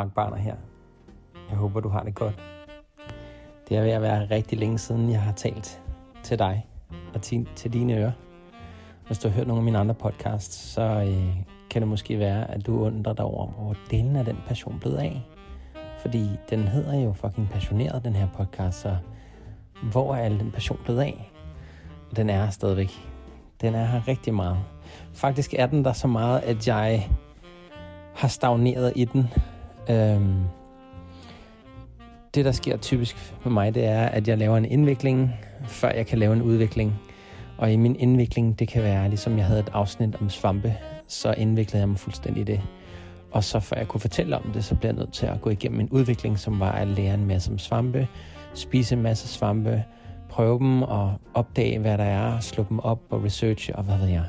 Mark Barner her. Jeg håber, du har det godt. Det er ved at være rigtig længe siden, jeg har talt til dig og til, til dine ører. Hvis du har hørt nogle af mine andre podcasts, så øh, kan det måske være, at du undrer dig over, hvor delen af den passion blevet af. Fordi den hedder jo fucking passioneret, den her podcast, så hvor er al den passion blevet af? Den er stadigvæk. Den er her rigtig meget. Faktisk er den der så meget, at jeg har stagneret i den. Øhm, det, der sker typisk for mig, det er, at jeg laver en indvikling, før jeg kan lave en udvikling. Og i min indvikling, det kan være, ligesom jeg havde et afsnit om svampe, så indviklede jeg mig fuldstændig i det. Og så for jeg kunne fortælle om det, så blev jeg nødt til at gå igennem en udvikling, som var at lære en masse om svampe, spise en masse svampe, prøve dem og opdage, hvad der er, slå dem op og researche og hvad ved jeg.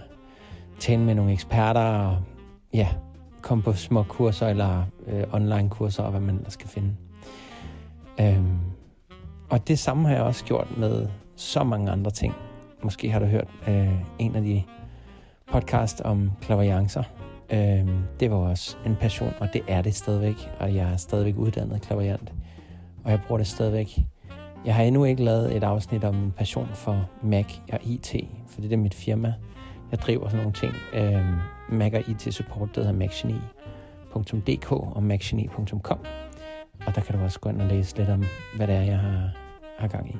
Tale med nogle eksperter og ja, komme på små kurser eller øh, online kurser og hvad man skal finde. Øhm, og det samme har jeg også gjort med så mange andre ting. Måske har du hørt øh, en af de podcast om klaverjancer. Øh, det var også en passion, og det er det stadigvæk. Og jeg er stadigvæk uddannet klaverjant. Og jeg bruger det stadigvæk. Jeg har endnu ikke lavet et afsnit om min passion for Mac og IT, for det er mit firma. Jeg driver sådan nogle ting. Øh, Mac og IT support, der hedder macgeni.dk og macgeni.com. Og der kan du også gå ind og læse lidt om, hvad det er, jeg har, har gang i.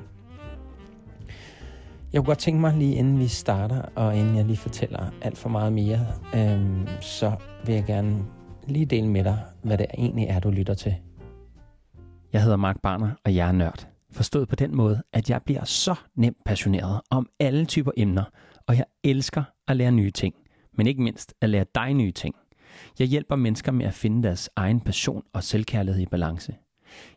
Jeg kunne godt tænke mig lige inden vi starter, og inden jeg lige fortæller alt for meget mere, øhm, så vil jeg gerne lige dele med dig, hvad det egentlig er, du lytter til. Jeg hedder Mark Barner, og jeg er nørd. Forstået på den måde, at jeg bliver så nemt passioneret om alle typer emner, og jeg elsker at lære nye ting, men ikke mindst at lære dig nye ting. Jeg hjælper mennesker med at finde deres egen passion og selvkærlighed i balance.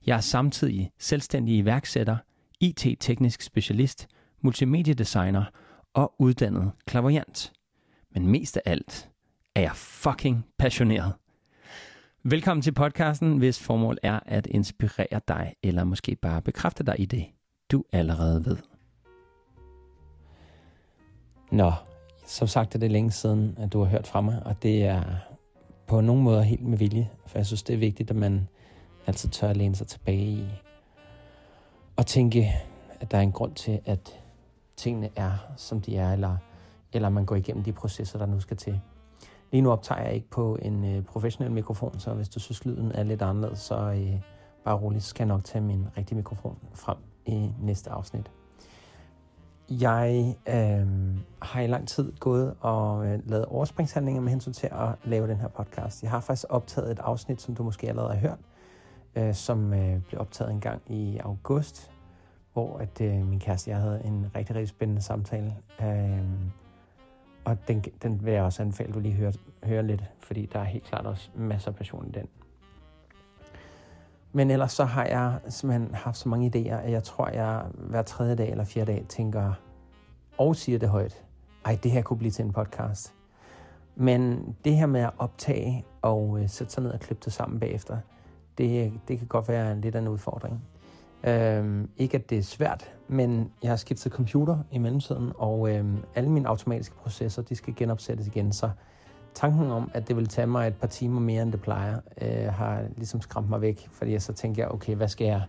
Jeg er samtidig selvstændig iværksætter, IT-teknisk specialist, multimediedesigner og uddannet klaverjant. Men mest af alt er jeg fucking passioneret. Velkommen til podcasten, hvis formål er at inspirere dig, eller måske bare bekræfte dig i det, du allerede ved. Nå, som sagt er det længe siden, at du har hørt fra mig, og det er på nogle måder helt med vilje, for jeg synes, det er vigtigt, at man altid tør at læne sig tilbage i og tænke, at der er en grund til, at tingene er, som de er, eller, eller man går igennem de processer, der nu skal til. Lige nu optager jeg ikke på en øh, professionel mikrofon, så hvis du synes, lyden er lidt anderledes, så øh, bare roligt, så skal jeg nok tage min rigtige mikrofon frem i næste afsnit. Jeg øh, har i lang tid gået og øh, lavet overspringshandlinger med hensyn til at lave den her podcast. Jeg har faktisk optaget et afsnit, som du måske allerede har hørt, øh, som øh, blev optaget en gang i august, hvor at, øh, min kæreste og jeg havde en rigtig, rigtig spændende samtale. Øh, og den, den vil jeg også anbefale, at du lige hører, hører lidt, fordi der er helt klart også masser af passion i den. Men ellers så har jeg simpelthen haft så mange idéer, at jeg tror, at jeg hver tredje dag eller fjerde dag tænker og siger det højt. Ej, det her kunne blive til en podcast. Men det her med at optage og øh, sætte sig ned og klippe det sammen bagefter, det, det kan godt være lidt af en udfordring. Øhm, ikke at det er svært, men jeg har skiftet computer i mellemtiden, og øhm, alle mine automatiske processer, de skal genopsættes igen, så tanken om, at det vil tage mig et par timer mere, end det plejer, øh, har ligesom skræmt mig væk, fordi jeg så tænker jeg, okay, hvad skal jeg,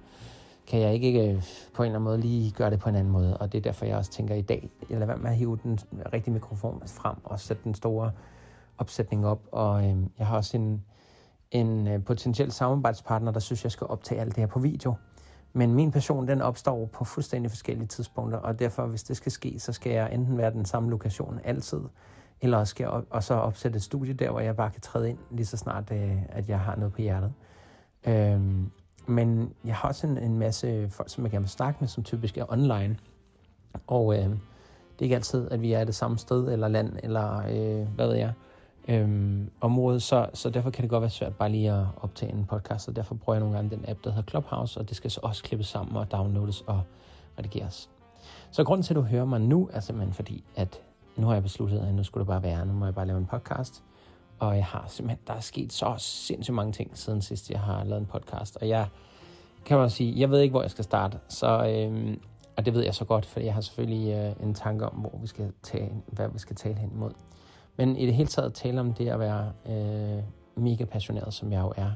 kan jeg ikke øh, på en eller anden måde lige gøre det på en anden måde, og det er derfor, jeg også tænker i dag, jeg lader være med at hive den rigtige mikrofon frem og sætte den store opsætning op, og øh, jeg har også en, en øh, potentiel samarbejdspartner, der synes, jeg skal optage alt det her på video, men min passion, den opstår på fuldstændig forskellige tidspunkter, og derfor, hvis det skal ske, så skal jeg enten være den samme lokation altid, eller skal jeg op, og så opsætte et studie der, hvor jeg bare kan træde ind, lige så snart, øh, at jeg har noget på hjertet. Øhm, men jeg har også en, en masse folk, som jeg gerne vil snakke med, som typisk er online. Og øh, det er ikke altid, at vi er det samme sted, eller land, eller øh, hvad ved jeg, øh, område. Så, så derfor kan det godt være svært bare lige at optage en podcast, og derfor bruger jeg nogle gange den app, der hedder Clubhouse, og det skal så også klippes sammen og downloades og redigeres. Så grunden til, at du hører mig nu, er simpelthen fordi, at nu har jeg besluttet, at nu skulle det bare være, nu må jeg bare lave en podcast. Og jeg har simpelthen, der er sket så sindssygt mange ting, siden sidst jeg har lavet en podcast. Og jeg kan man sige, jeg ved ikke, hvor jeg skal starte. Så, øhm, og det ved jeg så godt, for jeg har selvfølgelig øh, en tanke om, hvor vi skal tale, hvad vi skal tale hen imod. Men i det hele taget tale om det at være øh, mega passioneret, som jeg jo er.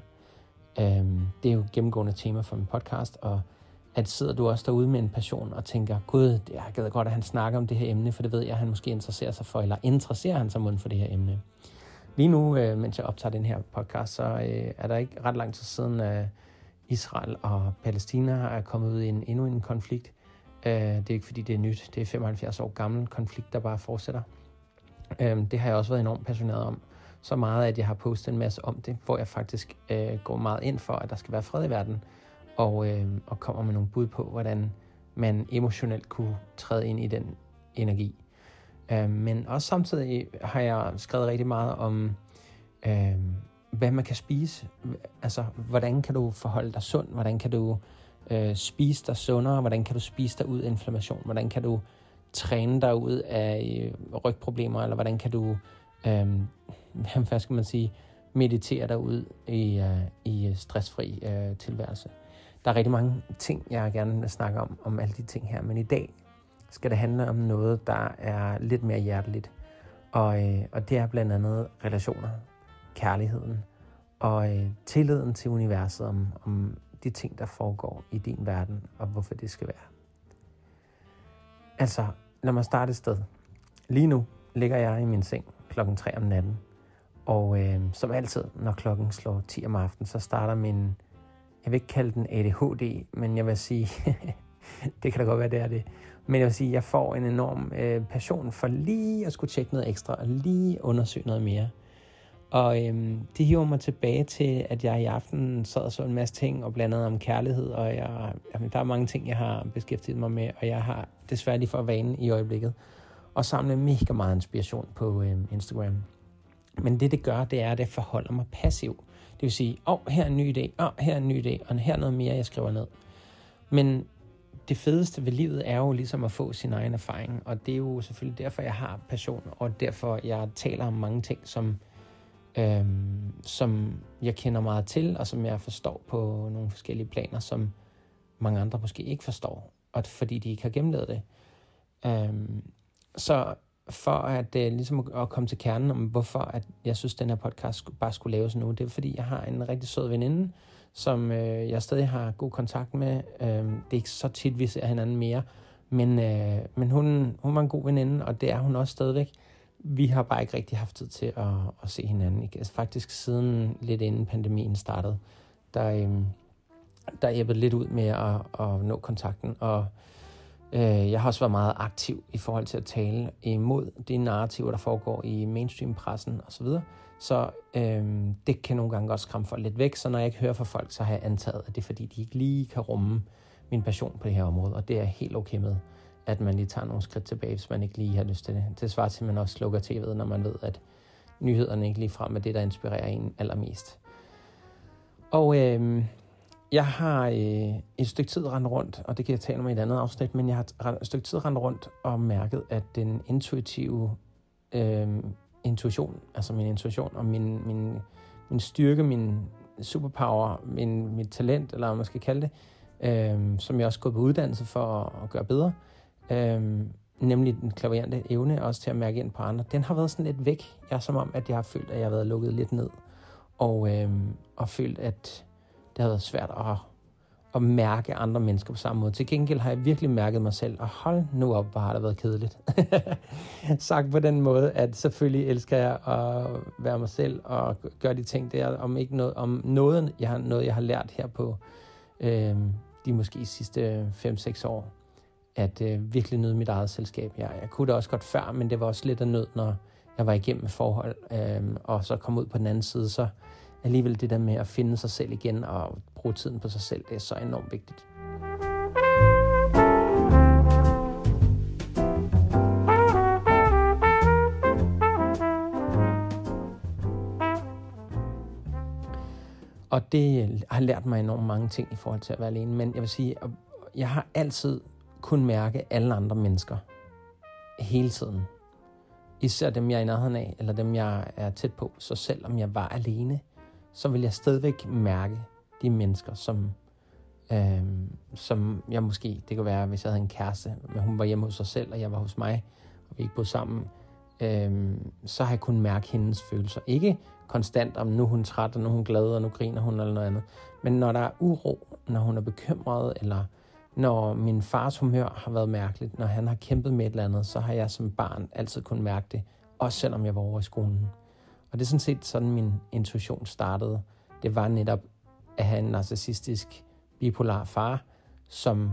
Øhm, det er jo et gennemgående tema for min podcast, og at sidder du også derude med en passion og tænker, gud, jeg gad godt, at han snakker om det her emne, for det ved jeg, at han måske interesserer sig for, eller interesserer han sig for det her emne. Lige nu, øh, mens jeg optager den her podcast, så øh, er der ikke ret lang tid siden, at Israel og Palæstina er kommet ud i en, endnu en konflikt. Øh, det er ikke fordi, det er nyt. Det er 75 år gammel konflikt, der bare fortsætter. Øh, det har jeg også været enormt passioneret om. Så meget, at jeg har postet en masse om det, hvor jeg faktisk øh, går meget ind for, at der skal være fred i verden, og, øh, og kommer med nogle bud på, hvordan man emotionelt kunne træde ind i den energi. Øh, men også samtidig har jeg skrevet rigtig meget om, øh, hvad man kan spise. Altså, hvordan kan du forholde dig sund? Hvordan kan du øh, spise dig sundere? Hvordan kan du spise dig ud af inflammation? Hvordan kan du træne dig ud af øh, rygproblemer? Eller hvordan kan du, øh, hvad skal man sige, meditere dig ud i, øh, i stressfri øh, tilværelse? Der er rigtig mange ting, jeg gerne vil snakke om, om alle de ting her, men i dag skal det handle om noget, der er lidt mere hjerteligt. Og, øh, og det er blandt andet relationer, kærligheden og øh, tilliden til universet om, om de ting, der foregår i din verden, og hvorfor det skal være. Altså, lad mig starte et sted. Lige nu ligger jeg i min seng klokken 3 om natten, og øh, som altid, når klokken slår 10 om aftenen, så starter min, jeg vil ikke kalde den ADHD, men jeg vil sige, det kan da godt være, det er det. Men jeg vil sige, jeg får en enorm øh, passion for lige at skulle tjekke noget ekstra, og lige undersøge noget mere. Og øhm, det hiver mig tilbage til, at jeg i aften sad og så en masse ting, og blandt andet om kærlighed, og jeg, jamen, der er mange ting, jeg har beskæftiget mig med, og jeg har desværre lige for vane i øjeblikket, og samle mega meget inspiration på øhm, Instagram. Men det, det gør, det er, at det forholder mig passiv. Det vil sige, åh, oh, her er en ny idé, åh, oh, her er en ny idé, og her er noget mere, jeg skriver ned. Men det fedeste ved livet er jo ligesom at få sin egen erfaring, og det er jo selvfølgelig derfor, jeg har passion, og derfor jeg taler om mange ting, som øhm, som jeg kender meget til, og som jeg forstår på nogle forskellige planer, som mange andre måske ikke forstår, og fordi de ikke har gennemlevet det. Øhm, så for at øh, ligesom at komme til kernen om, hvorfor at jeg synes, at den her podcast bare skulle laves nu, det er fordi, jeg har en rigtig sød veninde, som øh, jeg stadig har god kontakt med. Øh, det er ikke så tit, vi ser hinanden mere, men, øh, men hun, hun var en god veninde, og det er hun også stadigvæk vi har bare ikke rigtig haft tid til at, at se hinanden. Ikke? Altså faktisk siden lidt inden pandemien startede, der, øh, der er lidt ud med at, at nå kontakten. Og øh, Øh, jeg har også været meget aktiv i forhold til at tale imod de narrativer, der foregår i mainstream-pressen osv. Så, så øh, det kan nogle gange godt skræmme folk lidt væk. Så når jeg ikke hører fra folk, så har jeg antaget, at det er fordi, de ikke lige kan rumme min passion på det her område. Og det er jeg helt okay med at man lige tager nogle skridt tilbage, hvis man ikke lige har lyst til det. Det svarer til, at man også slukker tv'et, når man ved, at nyhederne ikke lige frem er det, der inspirerer en allermest. Og øhm, jeg har øh, et stykke tid rendt rundt, og det kan jeg tale om i et andet afsnit, men jeg har et stykke tid rendt rundt og mærket, at den intuitive øh, intuition, altså min intuition og min, min, min styrke, min superpower, min, mit talent, eller hvad man skal kalde det, øh, som jeg også går på uddannelse for at, at gøre bedre, øh, nemlig den klaverende evne også til at mærke ind på andre, den har været sådan lidt væk. Jeg er som om, at jeg har følt, at jeg har været lukket lidt ned, og, øh, og følt, at det har været svært at, at mærke andre mennesker på samme måde. Til gengæld har jeg virkelig mærket mig selv, og hold nu op, hvor har det været kedeligt. Sagt på den måde, at selvfølgelig elsker jeg at være mig selv og gøre de ting der, om ikke noget, om noget, jeg har, noget, jeg har lært her på øh, de måske sidste 5-6 år at øh, virkelig nyde mit eget selskab. Jeg, jeg kunne det også godt før, men det var også lidt af nød, når jeg var igennem forhold, øh, og så kom ud på den anden side, så alligevel det der med at finde sig selv igen og bruge tiden på sig selv, det er så enormt vigtigt. Og det øh, har lært mig enormt mange ting i forhold til at være alene. Men jeg vil sige, at jeg har altid kun mærke alle andre mennesker hele tiden. Især dem, jeg er i nærheden af, eller dem, jeg er tæt på. Så selvom jeg var alene, så vil jeg stadigvæk mærke de mennesker, som, øh, som jeg måske, det kunne være, hvis jeg havde en kæreste, men hun var hjemme hos sig selv, og jeg var hos mig, og vi ikke boede sammen, øh, så har jeg kunnet mærke hendes følelser. Ikke konstant om nu er hun træt, og nu er hun glad, og nu griner hun eller noget andet. Men når der er uro, når hun er bekymret, eller når min fars humør har været mærkeligt, når han har kæmpet med et eller andet, så har jeg som barn altid kunnet mærke det, også selvom jeg var over i skolen. Og det er sådan set sådan, min intuition startede. Det var netop at have en narcissistisk bipolar far, som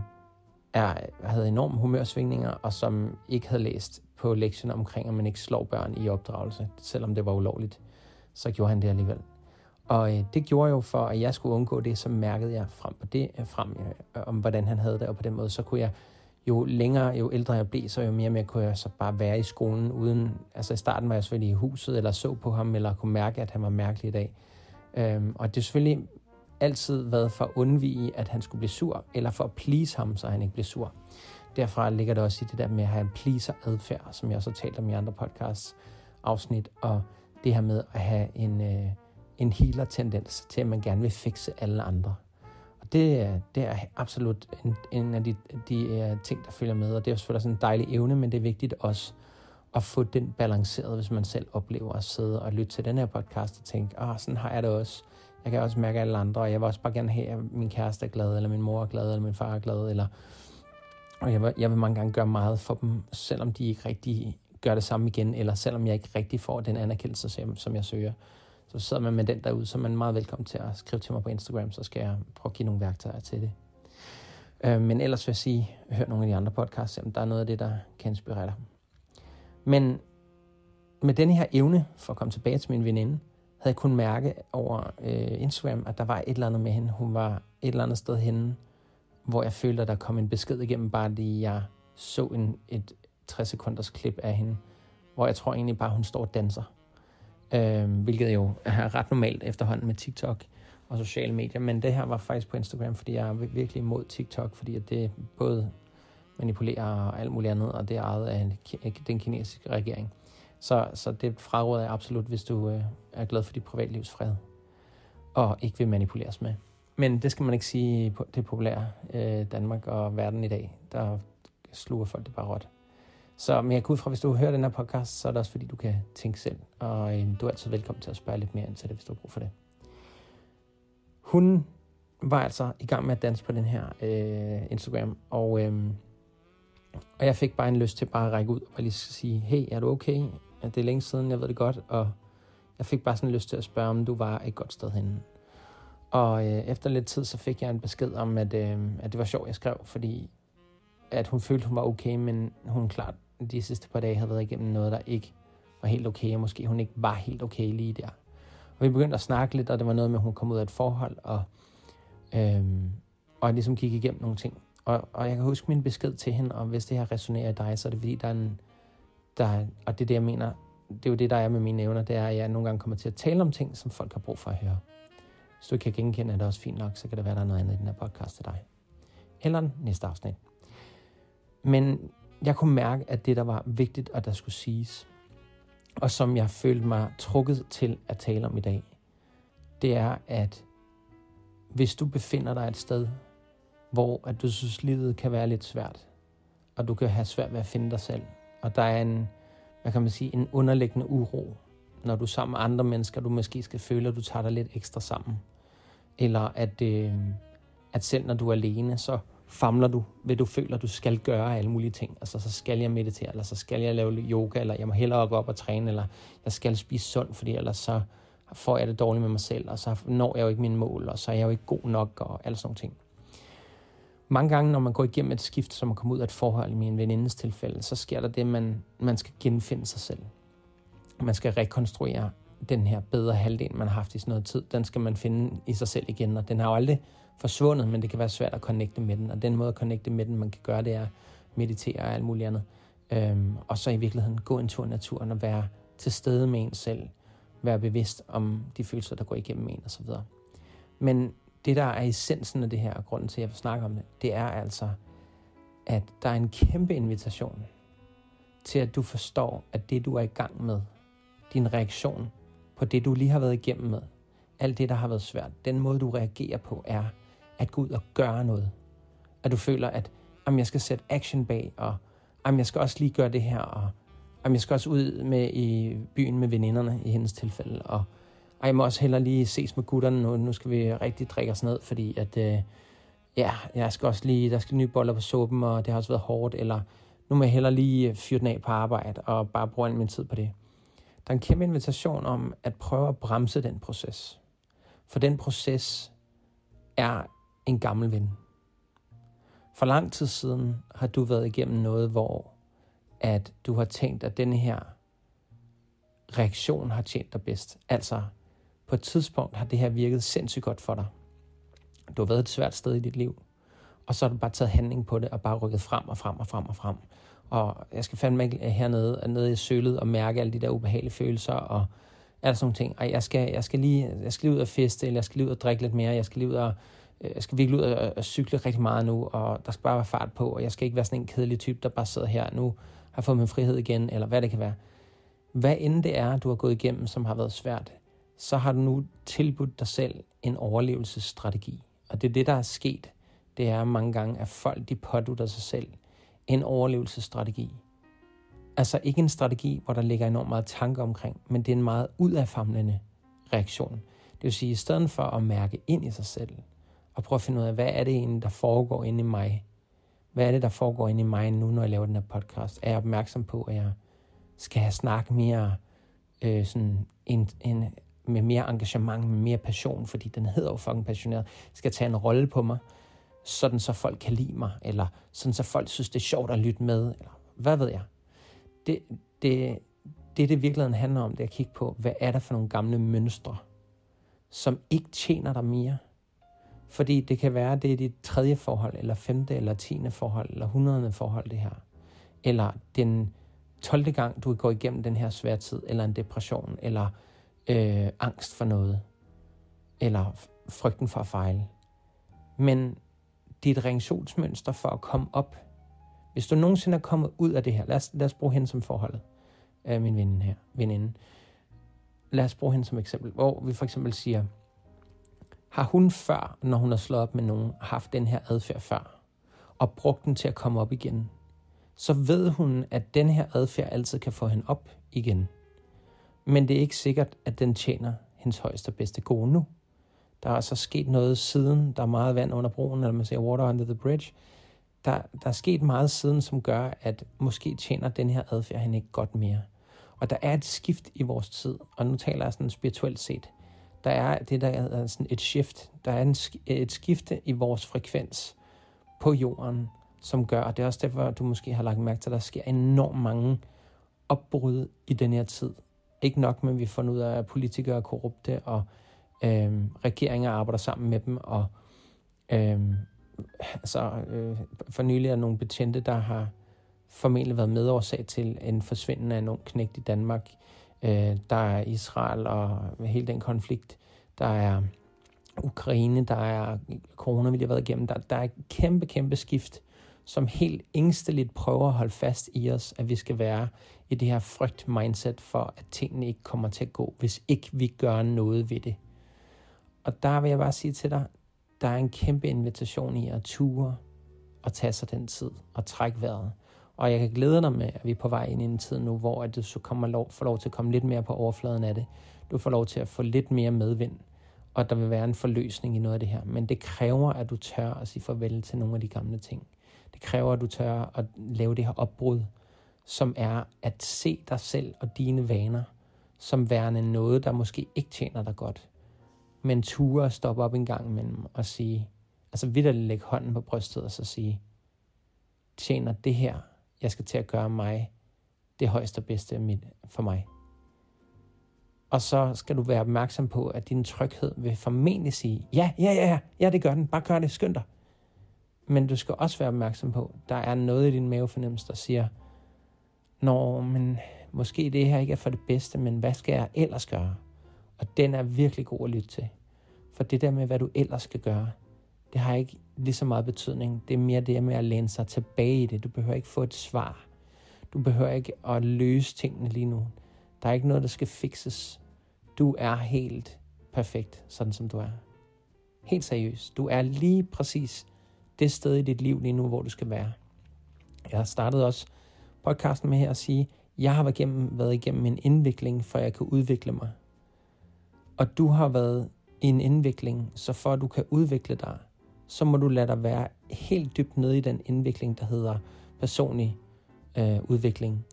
er, havde enorme humørsvingninger, og som ikke havde læst på lektionen omkring, at man ikke slår børn i opdragelse, selvom det var ulovligt. Så gjorde han det alligevel. Og øh, det gjorde jo for, at jeg skulle undgå det, så mærkede jeg frem på det, øh, frem øh, om hvordan han havde det, og på den måde, så kunne jeg jo længere, jo ældre jeg blev, så jo mere og mere kunne jeg så bare være i skolen uden, altså i starten var jeg selvfølgelig i huset, eller så på ham, eller kunne mærke, at han var mærkelig i dag. Øhm, og det er selvfølgelig altid været for at undvige, at han skulle blive sur, eller for at please ham, så han ikke blev sur. Derfra ligger det også i det der med at have en pleaser-adfærd, som jeg også har talt om i andre podcasts afsnit, og det her med at have en, øh, en healer-tendens til, at man gerne vil fikse alle andre. Og det, det er absolut en, en af de, de uh, ting, der følger med, og det er selvfølgelig sådan en dejlig evne, men det er vigtigt også at få den balanceret, hvis man selv oplever at sidde og lytte til den her podcast og tænke, ah, sådan har jeg det også. Jeg kan også mærke alle andre, og jeg vil også bare gerne have, at min kæreste er glad, eller min mor er glad, eller min far er glad, eller og jeg vil, jeg vil mange gange gøre meget for dem, selvom de ikke rigtig gør det samme igen, eller selvom jeg ikke rigtig får den anerkendelse, som jeg søger. Så sidder man med den derude, så er man meget velkommen til at skrive til mig på Instagram, så skal jeg prøve at give nogle værktøjer til det. Øh, men ellers vil jeg sige, hør nogle af de andre podcasts, om der er noget af det, der kan inspirere dig. Men med den her evne, for at komme tilbage til min veninde, havde jeg kun mærke over øh, Instagram, at der var et eller andet med hende. Hun var et eller andet sted henne, hvor jeg følte, at der kom en besked igennem, bare lige jeg så en, et 60 sekunders klip af hende, hvor jeg tror egentlig bare, hun står og danser. Øh, hvilket jo er ret normalt efterhånden med TikTok og sociale medier, men det her var faktisk på Instagram, fordi jeg er virkelig imod TikTok, fordi at det både manipulerer og alt muligt andet, og det er ejet af den kinesiske regering. Så, så det fraråder jeg absolut, hvis du øh, er glad for dit privatlivs fred, og ikke vil manipuleres med. Men det skal man ikke sige på det populære øh, Danmark og verden i dag. Der sluger folk det bare råt. Så men jeg kunne ud fra, hvis du hører den her podcast, så er det også fordi, du kan tænke selv. Og øh, du er altid velkommen til at spørge lidt mere ind til det, hvis du har brug for det. Hun var altså i gang med at danse på den her øh, Instagram, og, øh, og jeg fik bare en lyst til bare at række ud og lige sige, hey, er du okay? Det er længe siden, jeg ved det godt, og jeg fik bare sådan lyst til at spørge, om du var et godt sted henne. Og øh, efter lidt tid, så fik jeg en besked om, at, øh, at det var sjovt, jeg skrev, fordi at hun følte, hun var okay, men hun klart de sidste par dage havde været igennem noget, der ikke var helt okay, og måske hun ikke var helt okay lige der. Og vi begyndte at snakke lidt, og det var noget med, at hun kom ud af et forhold, og, øhm, og ligesom gik igennem nogle ting. Og, og jeg kan huske min besked til hende, og hvis det her resonerer i dig, så er det fordi, der er en, der, og det er det, jeg mener, det er jo det, der er med mine evner, det er, at jeg nogle gange kommer til at tale om ting, som folk har brug for at høre. Hvis du ikke kan genkende, er det også fint nok, så kan det være, der er noget andet i den her podcast til dig. Eller næste afsnit. Men jeg kunne mærke, at det, der var vigtigt, at der skulle siges, og som jeg følte mig trukket til at tale om i dag, det er, at hvis du befinder dig et sted, hvor at du synes, livet kan være lidt svært, og du kan have svært ved at finde dig selv, og der er en, hvad kan man sige, en underliggende uro, når du er sammen med andre mennesker, du måske skal føle, at du tager dig lidt ekstra sammen. Eller at, øh, at selv når du er alene, så famler du, ved du føler, du skal gøre alle mulige ting. Altså, så skal jeg meditere, eller så skal jeg lave yoga, eller jeg må hellere gå op og træne, eller jeg skal spise sundt, fordi ellers så får jeg det dårligt med mig selv, og så når jeg jo ikke mine mål, og så er jeg jo ikke god nok, og alle sådan nogle ting. Mange gange, når man går igennem et skift, som man kommer ud af et forhold i min venindes tilfælde, så sker der det, man, man skal genfinde sig selv. Man skal rekonstruere den her bedre halvdel, man har haft i sådan noget tid. Den skal man finde i sig selv igen, og den har jo aldrig forsvundet, men det kan være svært at connecte med den. Og den måde at connecte med den, man kan gøre, det er meditere og alt muligt andet. Øhm, og så i virkeligheden gå en tur i naturen og være til stede med en selv. Være bevidst om de følelser, der går igennem en osv. Men det, der er essensen af det her, og grunden til, at jeg vil snakke om det, det er altså, at der er en kæmpe invitation til, at du forstår, at det, du er i gang med, din reaktion på det, du lige har været igennem med, alt det, der har været svært, den måde, du reagerer på, er, at gå ud og gøre noget. At du føler, at jamen, jeg skal sætte action bag, og jamen, jeg skal også lige gøre det her, og Jamen, jeg skal også ud med i byen med veninderne i hendes tilfælde, og ej, jeg må også hellere lige ses med gutterne nu. Nu skal vi rigtig drikke os ned, fordi at, øh, ja, jeg skal også lige, der skal nye boller på suppen, og det har også været hårdt, eller nu må jeg hellere lige fyre den af på arbejde, og bare bruge al min tid på det. Der er en kæmpe invitation om at prøve at bremse den proces. For den proces er en gammel ven. For lang tid siden har du været igennem noget, hvor at du har tænkt, at denne her reaktion har tjent dig bedst. Altså, på et tidspunkt har det her virket sindssygt godt for dig. Du har været et svært sted i dit liv, og så har du bare taget handling på det, og bare rykket frem og frem og frem og frem. Og jeg skal fandme ikke øh, hernede, øh, nede i sølet og mærke alle de der ubehagelige følelser, og alt sådan nogle ting. Ej, jeg skal, jeg skal lige jeg skal lige ud og feste, eller jeg skal lige ud og drikke lidt mere, jeg skal lige ud og øh, jeg skal virkelig ud og, cykle rigtig meget nu, og der skal bare være fart på, og jeg skal ikke være sådan en kedelig type, der bare sidder her nu, har fået min frihed igen, eller hvad det kan være. Hvad end det er, du har gået igennem, som har været svært, så har du nu tilbudt dig selv en overlevelsesstrategi. Og det er det, der er sket. Det er mange gange, at folk de pådutter sig selv en overlevelsesstrategi. Altså ikke en strategi, hvor der ligger enormt meget tanke omkring, men det er en meget udadfamlende reaktion. Det vil sige, i stedet for at mærke ind i sig selv, og prøve at finde ud af, hvad er det egentlig, der foregår inde i mig? Hvad er det, der foregår inde i mig nu, når jeg laver den her podcast? Er jeg opmærksom på, at jeg skal have snakket mere øh, sådan en, en, med mere engagement, med mere passion, fordi den hedder jo fucking passioneret, skal tage en rolle på mig, sådan så folk kan lide mig, eller sådan så folk synes, det er sjovt at lytte med, eller hvad ved jeg. Det, det, det, det virkeligheden handler om, det er at kigge på, hvad er der for nogle gamle mønstre, som ikke tjener dig mere. Fordi det kan være, det er dit tredje forhold, eller femte, eller tiende forhold, eller hundredende forhold, det her. Eller den 12. gang, du går igennem den her svære tid, eller en depression, eller øh, angst for noget, eller frygten for at fejle. Men dit reaktionsmønster for at komme op. Hvis du nogensinde er kommet ud af det her, lad os, lad os bruge hende som forholdet, øh, min veninde her, veninde. Lad os bruge hende som eksempel, hvor vi for eksempel siger, har hun før, når hun har slået op med nogen, haft den her adfærd før, og brugt den til at komme op igen, så ved hun, at den her adfærd altid kan få hende op igen. Men det er ikke sikkert, at den tjener hendes højeste bedste gode nu. Der er altså sket noget siden, der er meget vand under broen, eller man siger water under the bridge. Der, der er sket meget siden, som gør, at måske tjener den her adfærd han ikke godt mere. Og der er et skift i vores tid, og nu taler jeg sådan spirituelt set. Der er det, der er sådan et shift. Der er en, et skifte i vores frekvens på jorden, som gør, og det er også derfor, du måske har lagt mærke til, at der sker enormt mange opbrud i den her tid. Ikke nok med, vi får ud af, at politikere er korrupte, og øh, regeringer arbejder sammen med dem, og øh, altså, øh, for nylig er nogle betjente, der har formentlig været medårsag til en forsvindende af nogle knægt i Danmark. Øh, der er Israel og hele den konflikt. Der er Ukraine, der er corona, vi har været igennem. Der, der er et kæmpe, kæmpe skift, som helt ængsteligt prøver at holde fast i os, at vi skal være i det her frygt-mindset for, at tingene ikke kommer til at gå, hvis ikke vi gør noget ved det. Og der vil jeg bare sige til dig, der er en kæmpe invitation i at ture og tage sig den tid og trække vejret. Og jeg kan glæde dig med, at vi er på vej ind i en tid nu, hvor at du så kommer lov, får lov til at komme lidt mere på overfladen af det. Du får lov til at få lidt mere medvind, og der vil være en forløsning i noget af det her. Men det kræver, at du tør at sige farvel til nogle af de gamle ting. Det kræver, at du tør at lave det her opbrud, som er at se dig selv og dine vaner som værende noget, der måske ikke tjener dig godt men ture at stoppe op en gang imellem og sige, altså at lægge hånden på brystet og så sige, tjener det her, jeg skal til at gøre mig det højeste og bedste for mig. Og så skal du være opmærksom på, at din tryghed vil formentlig sige, ja, ja, ja, ja, ja, det gør den, bare gør det, skynd dig. Men du skal også være opmærksom på, der er noget i din mavefornemmelse, der siger, Nå, men måske det her ikke er for det bedste, men hvad skal jeg ellers gøre? Og den er virkelig god at lytte til. For det der med, hvad du ellers skal gøre, det har ikke lige så meget betydning. Det er mere det med at læne sig tilbage i det. Du behøver ikke få et svar. Du behøver ikke at løse tingene lige nu. Der er ikke noget, der skal fikses. Du er helt perfekt, sådan som du er. Helt seriøst. Du er lige præcis det sted i dit liv lige nu, hvor du skal være. Jeg har startet også podcasten med her at sige, Jeg har været igennem, været igennem en indvikling, for jeg kan udvikle mig. Og du har været i en indvikling, så for at du kan udvikle dig, så må du lade dig være helt dybt nede i den indvikling, der hedder personlig øh, udvikling.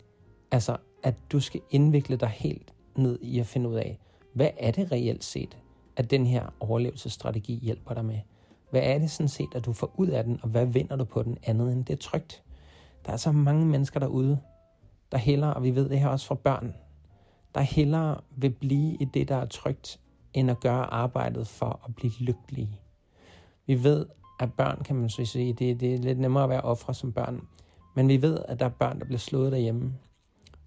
Altså, at du skal indvikle dig helt ned i at finde ud af, hvad er det reelt set, at den her overlevelsesstrategi hjælper dig med? Hvad er det sådan set, at du får ud af den, og hvad vinder du på den andet end det er trygt? Der er så mange mennesker derude, der hellere, og vi ved det her også fra børn, der hellere vil blive i det, der er trygt, end at gøre arbejdet for at blive lykkelige. Vi ved, at børn, kan man så sige, det, det er lidt nemmere at være ofre som børn, men vi ved, at der er børn, der bliver slået derhjemme,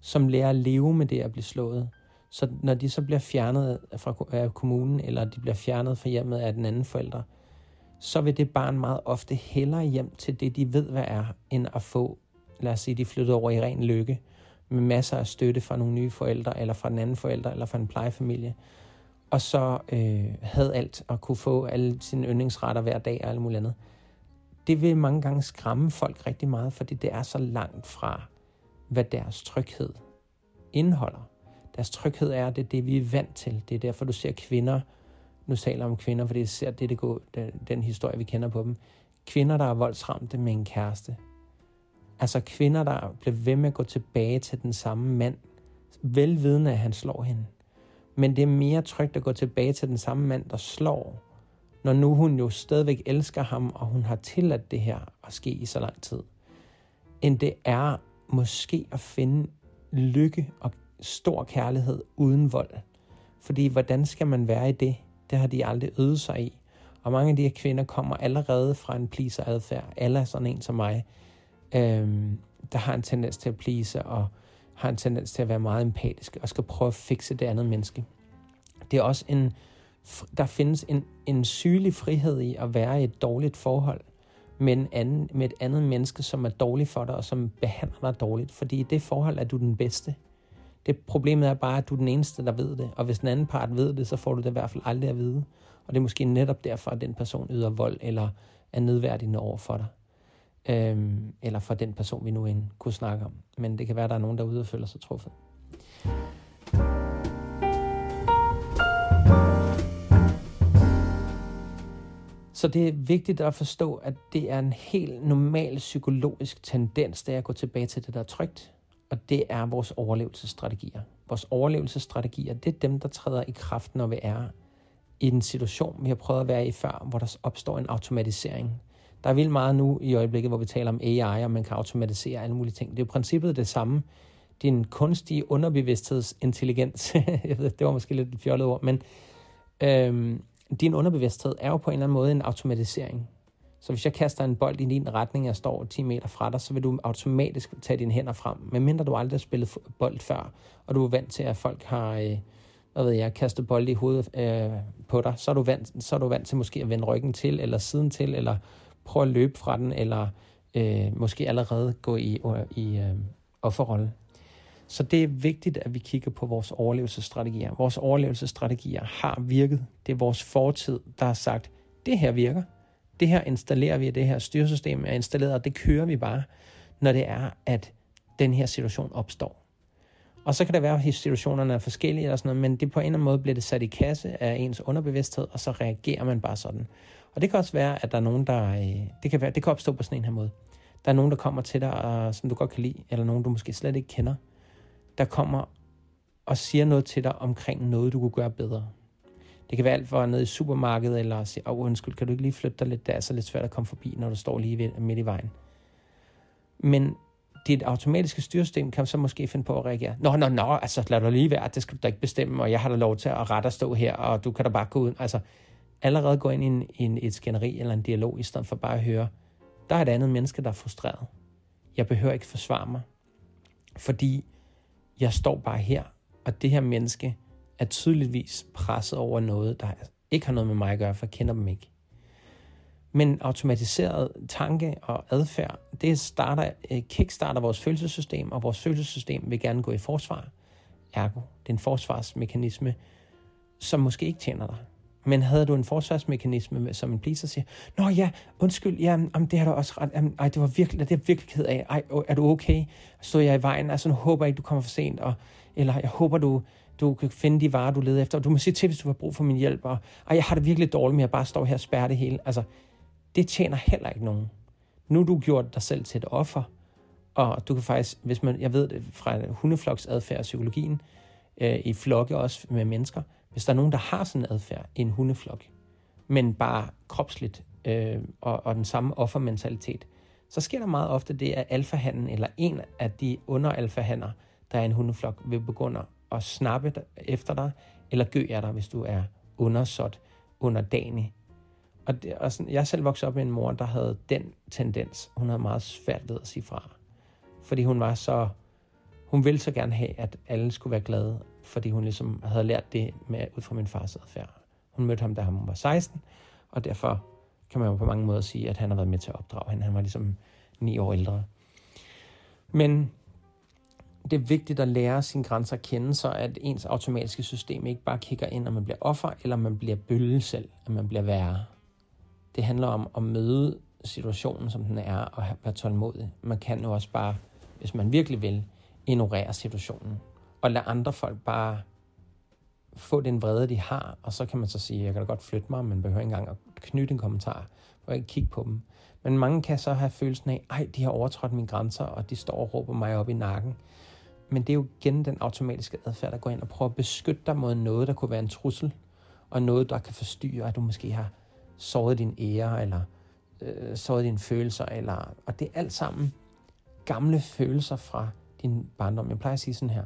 som lærer at leve med det at blive slået. Så når de så bliver fjernet fra kommunen, eller de bliver fjernet fra hjemmet af den anden forælder, så vil det barn meget ofte hellere hjem til det, de ved, hvad er, end at få, lad os sige, de flytter over i ren lykke, med masser af støtte fra nogle nye forældre, eller fra den anden forælder, eller fra en plejefamilie, og så øh, havde alt og kunne få alle sine yndlingsretter hver dag og alt muligt andet. Det vil mange gange skræmme folk rigtig meget, fordi det er så langt fra, hvad deres tryghed indeholder. Deres tryghed er, det er det, vi er vant til. Det er derfor, du ser kvinder, nu taler om kvinder, fordi det ser det, det går, den, den historie, vi kender på dem. Kvinder, der er voldsramte med en kæreste. Altså kvinder, der bliver ved med at gå tilbage til den samme mand, velvidende, at han slår hende. Men det er mere trygt at gå tilbage til den samme mand, der slår, når nu hun jo stadigvæk elsker ham, og hun har tilladt det her at ske i så lang tid, end det er måske at finde lykke og stor kærlighed uden vold. Fordi hvordan skal man være i det? Det har de aldrig øvet sig i. Og mange af de her kvinder kommer allerede fra en pleaser-adfærd. Alle er sådan en som mig, øhm, der har en tendens til at please og har en tendens til at være meget empatisk og skal prøve at fikse det andet menneske. Det er også en, der findes en, en sygelig frihed i at være i et dårligt forhold med, en anden, med et andet menneske, som er dårligt for dig og som behandler dig dårligt. Fordi i det forhold er du den bedste. Det problemet er bare, at du er den eneste, der ved det. Og hvis den anden part ved det, så får du det i hvert fald aldrig at vide. Og det er måske netop derfor, at den person yder vold eller er nedværdigende over for dig. Øhm, eller for den person, vi nu end kunne snakke om. Men det kan være, at der er nogen derude, der føler sig truffet. Så det er vigtigt at forstå, at det er en helt normal psykologisk tendens, det er at gå tilbage til det, der er trygt. Og det er vores overlevelsesstrategier. Vores overlevelsesstrategier, det er dem, der træder i kraft, når vi er i en situation, vi har prøvet at være i før, hvor der opstår en automatisering. Der er vildt meget nu i øjeblikket, hvor vi taler om AI, og man kan automatisere alle mulige ting. Det er jo princippet det samme. Din kunstige underbevidsthedsintelligens, jeg ved, det var måske lidt et fjollet ord, men øhm, din underbevidsthed er jo på en eller anden måde en automatisering. Så hvis jeg kaster en bold i din retning, og jeg står 10 meter fra dig, så vil du automatisk tage dine hænder frem. Medmindre du aldrig har spillet bold før, og du er vant til, at folk har, øh, hvad ved jeg, kastet bold i hovedet øh, på dig, så er, du vant, så er du vant til måske at vende ryggen til, eller siden til, eller prøve at løbe fra den, eller øh, måske allerede gå i, øh, i øh, offerrolle. Så det er vigtigt, at vi kigger på vores overlevelsesstrategier. Vores overlevelsesstrategier har virket. Det er vores fortid, der har sagt, det her virker. Det her installerer vi, det her styresystem er installeret, og det kører vi bare, når det er, at den her situation opstår. Og så kan det være, at situationerne er forskellige eller sådan noget, men det på en eller anden måde bliver det sat i kasse af ens underbevidsthed, og så reagerer man bare sådan. Og det kan også være, at der er nogen, der... Øh, det kan, være, det kan opstå på sådan en her måde. Der er nogen, der kommer til dig, og, som du godt kan lide, eller nogen, du måske slet ikke kender, der kommer og siger noget til dig omkring noget, du kunne gøre bedre. Det kan være alt fra nede i supermarkedet, eller sige, åh oh, undskyld, kan du ikke lige flytte dig lidt, det er så lidt svært at komme forbi, når du står lige ved, midt i vejen. Men dit automatiske styresystem kan så måske finde på at reagere. Nå, nå, nå, altså lad dig lige være, det skal du da ikke bestemme, og jeg har da lov til at rette og stå her, og du kan da bare gå ud. Altså, allerede gå ind i, en, en, et skænderi eller en dialog, i stedet for bare at høre, der er et andet menneske, der er frustreret. Jeg behøver ikke forsvare mig, fordi jeg står bare her, og det her menneske er tydeligvis presset over noget, der ikke har noget med mig at gøre, for jeg kender dem ikke. Men automatiseret tanke og adfærd, det starter, øh, kickstarter vores følelsessystem, og vores følelsessystem vil gerne gå i forsvar. Ergo, det er en forsvarsmekanisme, som måske ikke tjener dig. Men havde du en forsvarsmekanisme som en pleaser siger, Nå ja, undskyld, ja, jamen, det har du også ret, jamen, ej, det var virkelig, det er virkelig ked af, ej, er du okay? Stod jeg i vejen, altså nu håber jeg ikke, du kommer for sent, og, eller jeg håber, du, du kan finde de varer, du leder efter, og du må sige til, hvis du har brug for min hjælp, og ej, jeg har det virkelig dårligt med at bare står her og spærrer det hele. Altså, det tjener heller ikke nogen. Nu har du gjort dig selv til et offer, og du kan faktisk, hvis man, jeg ved det fra hundefloksadfærd og psykologien, øh, i flokke også med mennesker, hvis der er nogen, der har sådan en adfærd i en hundeflok, men bare kropsligt øh, og, og den samme offermentalitet, så sker der meget ofte det, at alfahanden eller en af de underalfahander, der er en hundeflok, vil begynde at snappe efter dig, eller gø af dig, hvis du er undersåt, underdanig. Og, det, og sådan, jeg selv voksede op med en mor, der havde den tendens. Hun havde meget svært ved at sige fra. Fordi hun var så... Hun ville så gerne have, at alle skulle være glade, fordi hun ligesom havde lært det med, ud fra min fars adfærd. Hun mødte ham, da han var 16, og derfor kan man jo på mange måder sige, at han har været med til at opdrage hende. Han var ligesom ni år ældre. Men det er vigtigt at lære sine grænser at kende, så at ens automatiske system ikke bare kigger ind, når man bliver offer, eller man bliver bølle selv, at man bliver værre. Det handler om at møde situationen, som den er, og være tålmodig. Man kan jo også bare, hvis man virkelig vil, ignorere situationen, og lade andre folk bare få den vrede, de har, og så kan man så sige, jeg kan da godt flytte mig, men behøver ikke engang at knytte en kommentar, og ikke kigge på dem. Men mange kan så have følelsen af, ej, de har overtrådt mine grænser, og de står og råber mig op i nakken. Men det er jo igen den automatiske adfærd, der går ind og prøver at beskytte dig mod noget, der kunne være en trussel, og noget, der kan forstyrre, at du måske har såret din ære, eller øh, såret dine følelser, eller, og det er alt sammen gamle følelser fra din barndom. Jeg plejer at sige sådan her.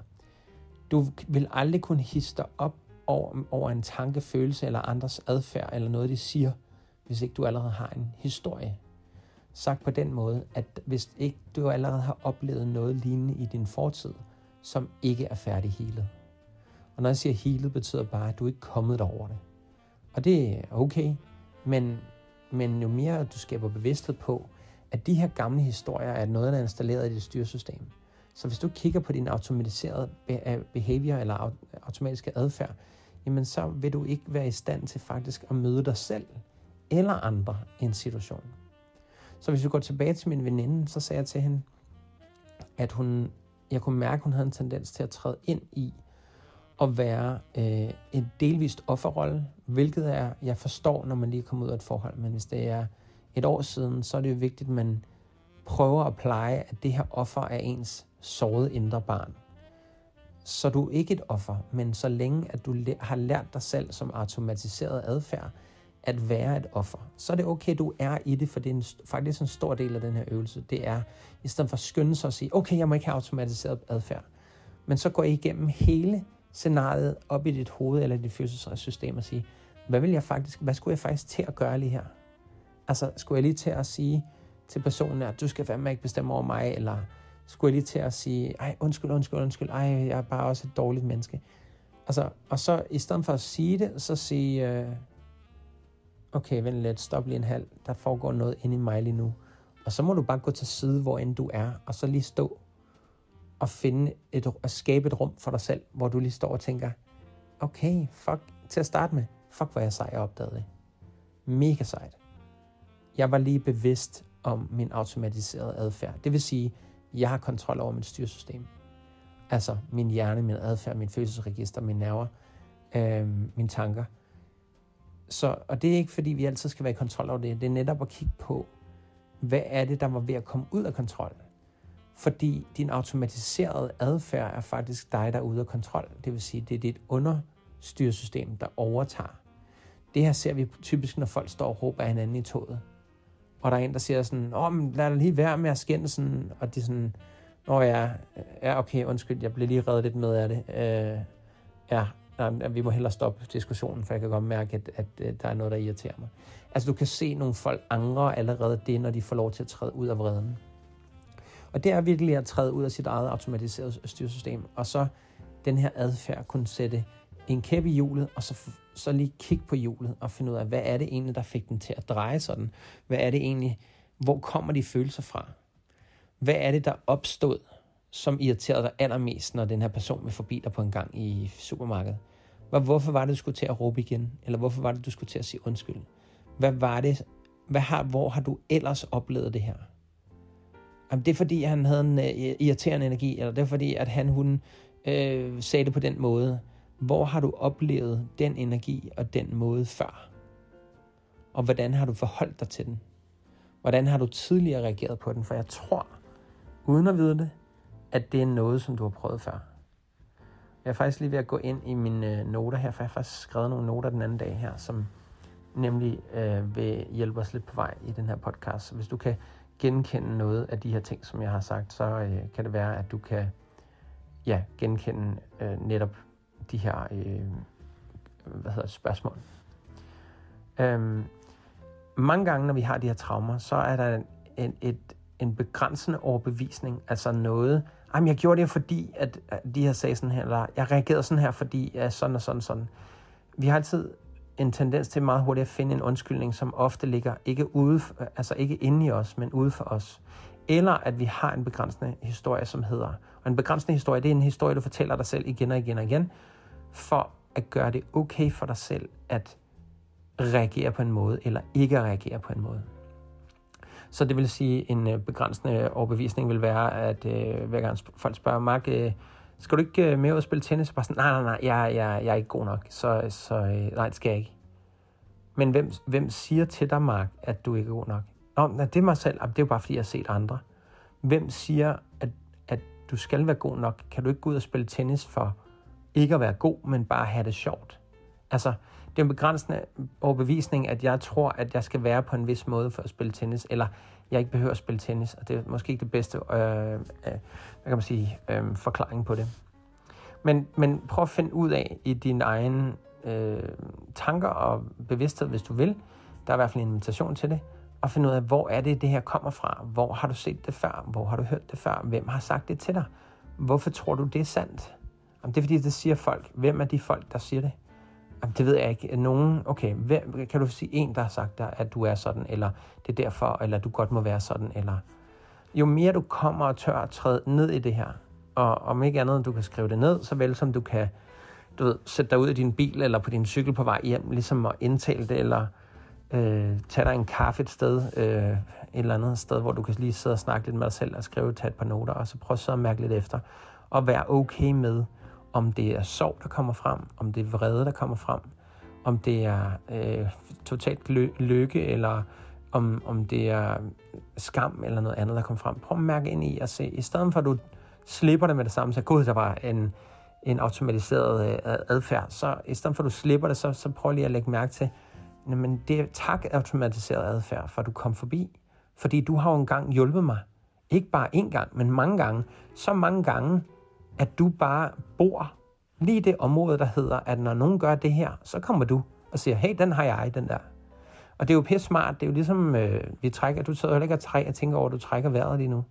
Du vil aldrig kunne hisse dig op over, over en tanke, følelse eller andres adfærd, eller noget, de siger, hvis ikke du allerede har en historie. Sagt på den måde, at hvis ikke du allerede har oplevet noget lignende i din fortid, som ikke er færdig healet. Og når jeg siger healet, betyder bare, at du ikke er kommet over det. Og det er okay, men, men jo mere du skaber bevidsthed på, at de her gamle historier er noget, der er installeret i dit styresystem. Så hvis du kigger på din automatiserede øh, behavior eller automatiske adfærd, jamen så vil du ikke være i stand til faktisk at møde dig selv eller andre i en situation. Så hvis vi går tilbage til min veninde, så sagde jeg til hende, at hun jeg kunne mærke, at hun havde en tendens til at træde ind i at være øh, en delvist offerrolle, hvilket er, jeg forstår, når man lige kommer ud af et forhold, men hvis det er et år siden, så er det jo vigtigt, at man prøver at pleje, at det her offer er ens såret indre barn. Så du er ikke et offer, men så længe at du har lært dig selv som automatiseret adfærd, at være et offer, så er det okay, du er i det, for det er en, faktisk en stor del af den her øvelse. Det er, i stedet for at skynde sig og sige, okay, jeg må ikke have automatiseret adfærd, men så går I igennem hele scenariet op i dit hoved eller dit følelsessystem og sige, hvad vil jeg faktisk, hvad skulle jeg faktisk til at gøre lige her? Altså, skulle jeg lige til at sige til personen, at du skal fandme ikke bestemme over mig, eller skulle jeg lige til at sige, ej, undskyld, undskyld, undskyld, ej, jeg er bare også et dårligt menneske. Altså, og så i stedet for at sige det, så sige, øh, okay, vent lidt, stop lige en halv, der foregår noget inde i mig lige nu. Og så må du bare gå til side, hvor end du er, og så lige stå og finde et, og skabe et rum for dig selv, hvor du lige står og tænker, okay, fuck, til at starte med, fuck, hvor jeg sej, jeg opdagede det. Mega sejt. Jeg var lige bevidst om min automatiserede adfærd. Det vil sige, jeg har kontrol over mit styresystem. Altså min hjerne, min adfærd, min følelsesregister, mine nerver, øh, mine tanker – så, og det er ikke fordi, vi altid skal være i kontrol over det. Det er netop at kigge på, hvad er det, der var ved at komme ud af kontrol. Fordi din automatiserede adfærd er faktisk dig, der er ude af kontrol. Det vil sige, det er dit understyresystem, der overtager. Det her ser vi typisk, når folk står og råber hinanden i toget. Og der er en, der siger sådan, åh, men lad lige være med at skænde sådan, og de sådan, åh ja, ja, okay, undskyld, jeg blev lige reddet lidt med af det. Øh, ja, nej, vi må hellere stoppe diskussionen, for jeg kan godt mærke, at, at, at der er noget, der irriterer mig. Altså du kan se nogle folk angre allerede det, når de får lov til at træde ud af vreden. Og det er virkelig at træde ud af sit eget automatiserede styresystem, og så den her adfærd kunne sætte en kæp i hjulet, og så, så lige kigge på hjulet og finde ud af, hvad er det egentlig, der fik den til at dreje sådan? Hvad er det egentlig, hvor kommer de følelser fra? Hvad er det, der opstod, som irriterede dig allermest, når den her person vil forbi dig på en gang i supermarkedet? Hvorfor var det, du skulle til at råbe igen? Eller hvorfor var det, du skulle til at sige undskyld? Hvad var det? Hvad har, hvor har du ellers oplevet det her? Jamen, det er fordi, han havde en uh, irriterende energi, eller det er fordi, at han, hun øh, sagde det på den måde. Hvor har du oplevet den energi og den måde før? Og hvordan har du forholdt dig til den? Hvordan har du tidligere reageret på den? For jeg tror, uden at vide det, at det er noget, som du har prøvet før. Jeg er faktisk lige ved at gå ind i mine øh, noter her, for jeg har faktisk skrevet nogle noter den anden dag her, som nemlig øh, vil hjælpe os lidt på vej i den her podcast. Så hvis du kan genkende noget af de her ting, som jeg har sagt, så øh, kan det være, at du kan ja, genkende øh, netop de her øh, hvad hedder det, spørgsmål. Øhm, mange gange, når vi har de her traumer, så er der en, en, et, en begrænsende overbevisning, altså noget, jamen jeg gjorde det fordi, at, de har sagt sådan her, eller jeg reagerede sådan her, fordi ja, sådan og sådan og sådan. Vi har altid en tendens til meget hurtigt at finde en undskyldning, som ofte ligger ikke ude, altså ikke inde i os, men ude for os. Eller at vi har en begrænsende historie, som hedder, og en begrænsende historie, det er en historie, du fortæller dig selv igen og igen og igen, for at gøre det okay for dig selv at reagere på en måde, eller ikke at reagere på en måde. Så det vil sige, en øh, begrænsende øh, overbevisning vil være, at øh, hver gang folk spørger, Mark, øh, skal du ikke øh, med ud og spille tennis? Bare sådan, nej, nej, nej, jeg, jeg, jeg er ikke god nok, så, så øh, nej, det skal jeg ikke. Men hvem, hvem siger til dig, Mark, at du ikke er god nok? Nå, nej, det er mig selv. Det er jo bare, fordi jeg har set andre. Hvem siger, at, at du skal være god nok? Kan du ikke gå ud og spille tennis for ikke at være god, men bare have det sjovt? Altså, det er en begrænsende overbevisning, at jeg tror, at jeg skal være på en vis måde for at spille tennis, eller jeg ikke behøver at spille tennis, og det er måske ikke det bedste øh, øh, hvad kan man sige, øh, forklaring på det. Men, men prøv at finde ud af i dine egne øh, tanker og bevidsthed, hvis du vil. Der er i hvert fald en invitation til det. Og finde ud af, hvor er det, det her kommer fra? Hvor har du set det før? Hvor har du hørt det før? Hvem har sagt det til dig? Hvorfor tror du, det er sandt? Jamen, det er fordi, det siger folk. Hvem er de folk, der siger det? Jamen, det ved jeg ikke. Nogen, okay, hvem, kan du sige en, der har sagt dig, at du er sådan, eller det er derfor, eller du godt må være sådan, eller... Jo mere du kommer og tør at træde ned i det her, og om ikke andet, du kan skrive det ned, så vel som du kan du ved, sætte dig ud i din bil eller på din cykel på vej hjem, ligesom at indtale det, eller øh, tage dig en kaffe et sted, øh, et eller andet sted, hvor du kan lige sidde og snakke lidt med dig selv og skrive, tage et par noter, og så prøve så at mærke lidt efter, og være okay med, om det er sorg, der kommer frem, om det er vrede, der kommer frem, om det er øh, totalt ly- lykke, eller om, om det er skam eller noget andet, der kommer frem. Prøv at mærke ind i og se, i stedet for at du slipper det med det samme, så gud, der var en, en automatiseret øh, adfærd, så i stedet for at du slipper det, så, så prøv lige at lægge mærke til, men det er tak automatiseret adfærd, for at du kom forbi. Fordi du har jo engang hjulpet mig. Ikke bare én gang, men mange gange. Så mange gange, at du bare bor lige i det område, der hedder, at når nogen gør det her, så kommer du og siger, hey, den har jeg, den der. Og det er jo pisse smart. Det er jo ligesom, øh, vi trækker, du sidder heller ikke og, træ, og tænker over, at du trækker vejret lige nu.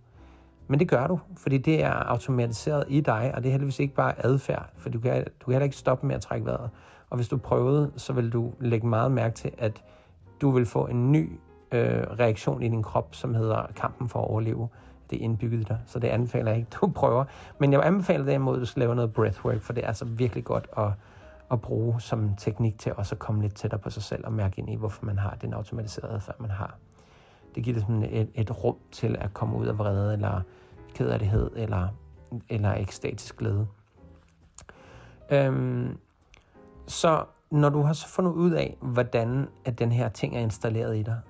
Men det gør du, fordi det er automatiseret i dig, og det er heldigvis ikke bare adfærd, for du kan, du kan heller ikke stoppe med at trække vejret. Og hvis du prøvede, så vil du lægge meget mærke til, at du vil få en ny øh, reaktion i din krop, som hedder kampen for at overleve det er indbygget i dig, så det anbefaler jeg ikke, du prøver. Men jeg anbefaler derimod, at du skal lave noget breathwork, for det er altså virkelig godt at, at bruge som teknik til også at komme lidt tættere på sig selv og mærke ind i, hvorfor man har den automatiserede adfærd, man har. Det giver sådan et, et rum til at komme ud af vrede, eller kederlighed, eller, eller ekstatisk glæde. Øhm, så når du har så fundet ud af, hvordan at den her ting er installeret i dig,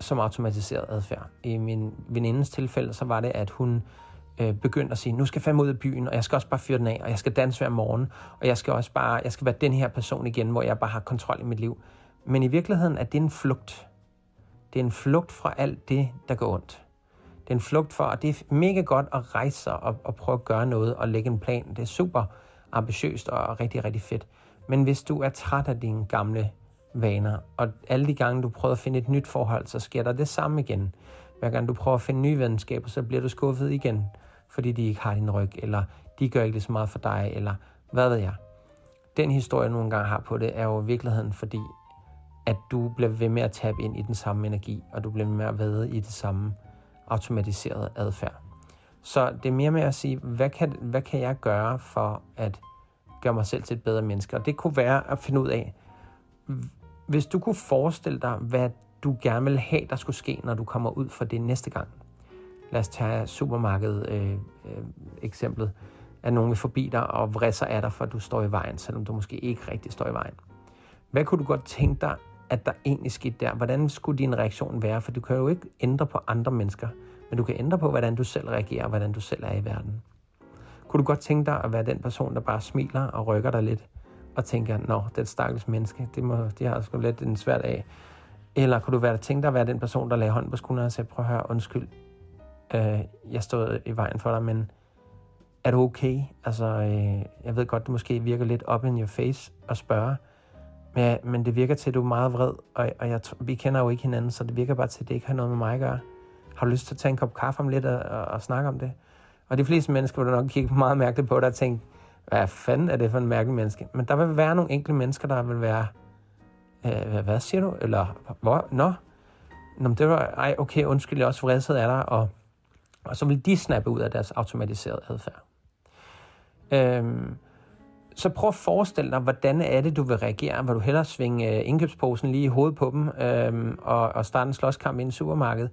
som automatiseret adfærd. I min venindes tilfælde, så var det, at hun øh, begyndte at sige, nu skal jeg fandme ud af byen, og jeg skal også bare fyre den af, og jeg skal danse hver morgen, og jeg skal også bare, jeg skal være den her person igen, hvor jeg bare har kontrol i mit liv. Men i virkeligheden er det en flugt. Det er en flugt fra alt det, der går ondt. Det er en flugt for, og det er mega godt at rejse sig og, og prøve at gøre noget og lægge en plan. Det er super ambitiøst og rigtig, rigtig fedt. Men hvis du er træt af dine gamle vaner. Og alle de gange, du prøver at finde et nyt forhold, så sker der det samme igen. Hver gang du prøver at finde nye venskaber, så bliver du skuffet igen, fordi de ikke har din ryg, eller de gør ikke lige så meget for dig, eller hvad ved jeg. Den historie, du nogle gange har på det, er jo i virkeligheden fordi, at du bliver ved med at tabe ind i den samme energi, og du bliver ved med at vade i det samme automatiserede adfærd. Så det er mere med at sige, hvad kan, hvad kan jeg gøre for at gøre mig selv til et bedre menneske. Og det kunne være at finde ud af, hvis du kunne forestille dig, hvad du gerne vil have, der skulle ske, når du kommer ud for det næste gang. Lad os tage supermarkedet øh, øh, eksemplet, at nogen vil forbi dig og vrisser af dig, for at du står i vejen, selvom du måske ikke rigtig står i vejen. Hvad kunne du godt tænke dig, at der egentlig skete der? Hvordan skulle din reaktion være? For du kan jo ikke ændre på andre mennesker, men du kan ændre på, hvordan du selv reagerer, og hvordan du selv er i verden. Kunne du godt tænke dig at være den person, der bare smiler og rykker dig lidt, og tænker, nå, det stakkels menneske, det, må, det har sgu lidt en svært af. Eller kunne du være, tænke dig at være den person, der lagde hånd på skulderen og sagde, prøv at høre, undskyld, øh, jeg stod i vejen for dig, men er du okay? Altså, øh, jeg ved godt, det måske virker lidt up in your face at spørge, men, men det virker til, at du er meget vred, og, og jeg, vi kender jo ikke hinanden, så det virker bare til, at det ikke har noget med mig at gøre. Har du lyst til at tage en kop kaffe om lidt og, og, og snakke om det? Og de fleste mennesker vil nok kigge meget mærkeligt på dig og tænke, hvad fanden er det for en mærkelig menneske? Men der vil være nogle enkelte mennesker, der vil være, øh, hvad siger du? Eller, hvor? Nå? Nå, det var, ej, okay, undskyld, jeg er også vredset af dig, og, og så vil de snappe ud af deres automatiserede adfærd. Øhm, så prøv at forestille dig, hvordan er det, du vil reagere? Vil du hellere svinge øh, indkøbsposen lige i hovedet på dem øhm, og, og starte en slåskamp i en supermarked?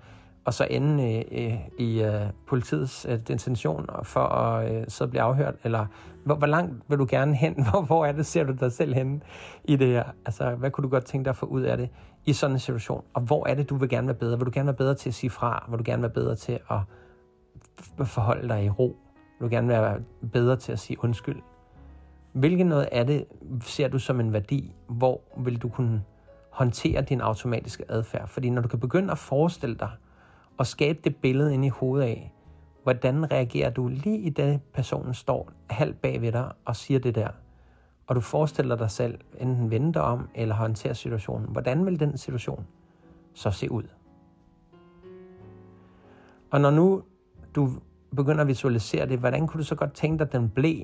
Og så ende øh, i øh, politiets øh, detention for at øh, så blive afhørt? Eller hvor, hvor langt vil du gerne hen? Hvor, hvor er det, ser du dig selv hen i det her? Altså, hvad kunne du godt tænke dig at få ud af det i sådan en situation? Og hvor er det, du vil gerne være bedre? Vil du gerne være bedre til at sige fra? Vil du gerne være bedre til at forholde dig i ro? Vil du gerne være bedre til at sige undskyld? Hvilket noget af det ser du som en værdi? Hvor vil du kunne håndtere din automatiske adfærd? Fordi når du kan begynde at forestille dig, og skabe det billede ind i hovedet af, hvordan reagerer du lige i det, personen står halvt bag ved dig og siger det der, og du forestiller dig selv enten vende dig om eller håndtere situationen, hvordan vil den situation så se ud? Og når nu du begynder at visualisere det, hvordan kunne du så godt tænke dig, at den blev,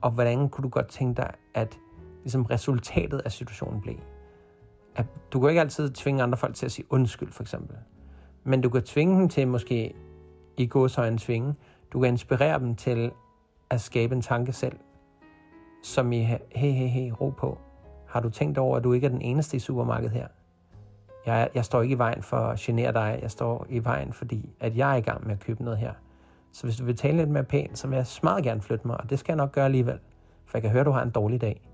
og hvordan kunne du godt tænke dig, at ligesom resultatet af situationen blev? At du kan ikke altid tvinge andre folk til at sige undskyld, for eksempel. Men du kan tvinge dem til måske i godsøjne tvinge. Du kan inspirere dem til at skabe en tanke selv, som i, hey, hey, hey, ro på. Har du tænkt over, at du ikke er den eneste i supermarkedet her? Jeg, jeg står ikke i vejen for at genere dig. Jeg står i vejen, fordi at jeg er i gang med at købe noget her. Så hvis du vil tale lidt mere pænt, så vil jeg meget gerne flytte mig, og det skal jeg nok gøre alligevel. For jeg kan høre, at du har en dårlig dag.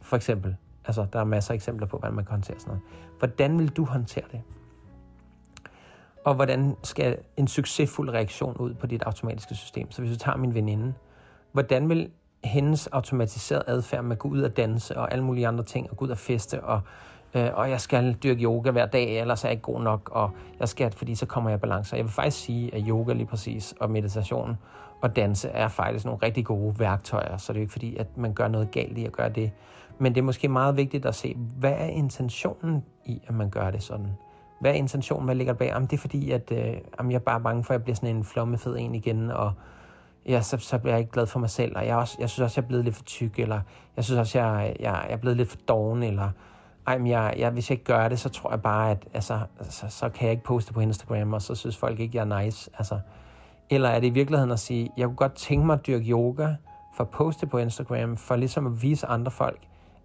For eksempel. Altså, der er masser af eksempler på, hvordan man kan håndtere sådan noget. Hvordan vil du håndtere det? Og hvordan skal en succesfuld reaktion ud på dit automatiske system. Så hvis du tager min veninde, hvordan vil hendes automatiserede adfærd med at gå ud og danse og alle mulige andre ting, og gå ud og feste, og, øh, og jeg skal dyrke yoga hver dag, ellers er jeg ikke god nok, og jeg skal, fordi så kommer jeg i balance. Jeg vil faktisk sige, at yoga lige præcis, og meditation og danse er faktisk nogle rigtig gode værktøjer, så det er jo ikke fordi, at man gør noget galt i at gøre det. Men det er måske meget vigtigt at se, hvad er intentionen i, at man gør det sådan. Hvad er intentionen? Hvad ligger der bag? Jamen, det er fordi, at øh, jamen, jeg er bare bange for, at jeg bliver sådan en flommefed en igen, og ja, så, så bliver jeg ikke glad for mig selv, og jeg, også, jeg synes også, jeg er blevet lidt for tyk, eller jeg synes også, jeg, jeg, jeg er blevet lidt for doven, eller ej, men jeg, jeg, hvis jeg ikke gør det, så tror jeg bare, at altså, så, så kan jeg ikke poste på Instagram, og så synes folk ikke, jeg er nice. Altså, eller er det i virkeligheden at sige, jeg kunne godt tænke mig at dyrke yoga, for at poste på Instagram, for ligesom at vise andre folk,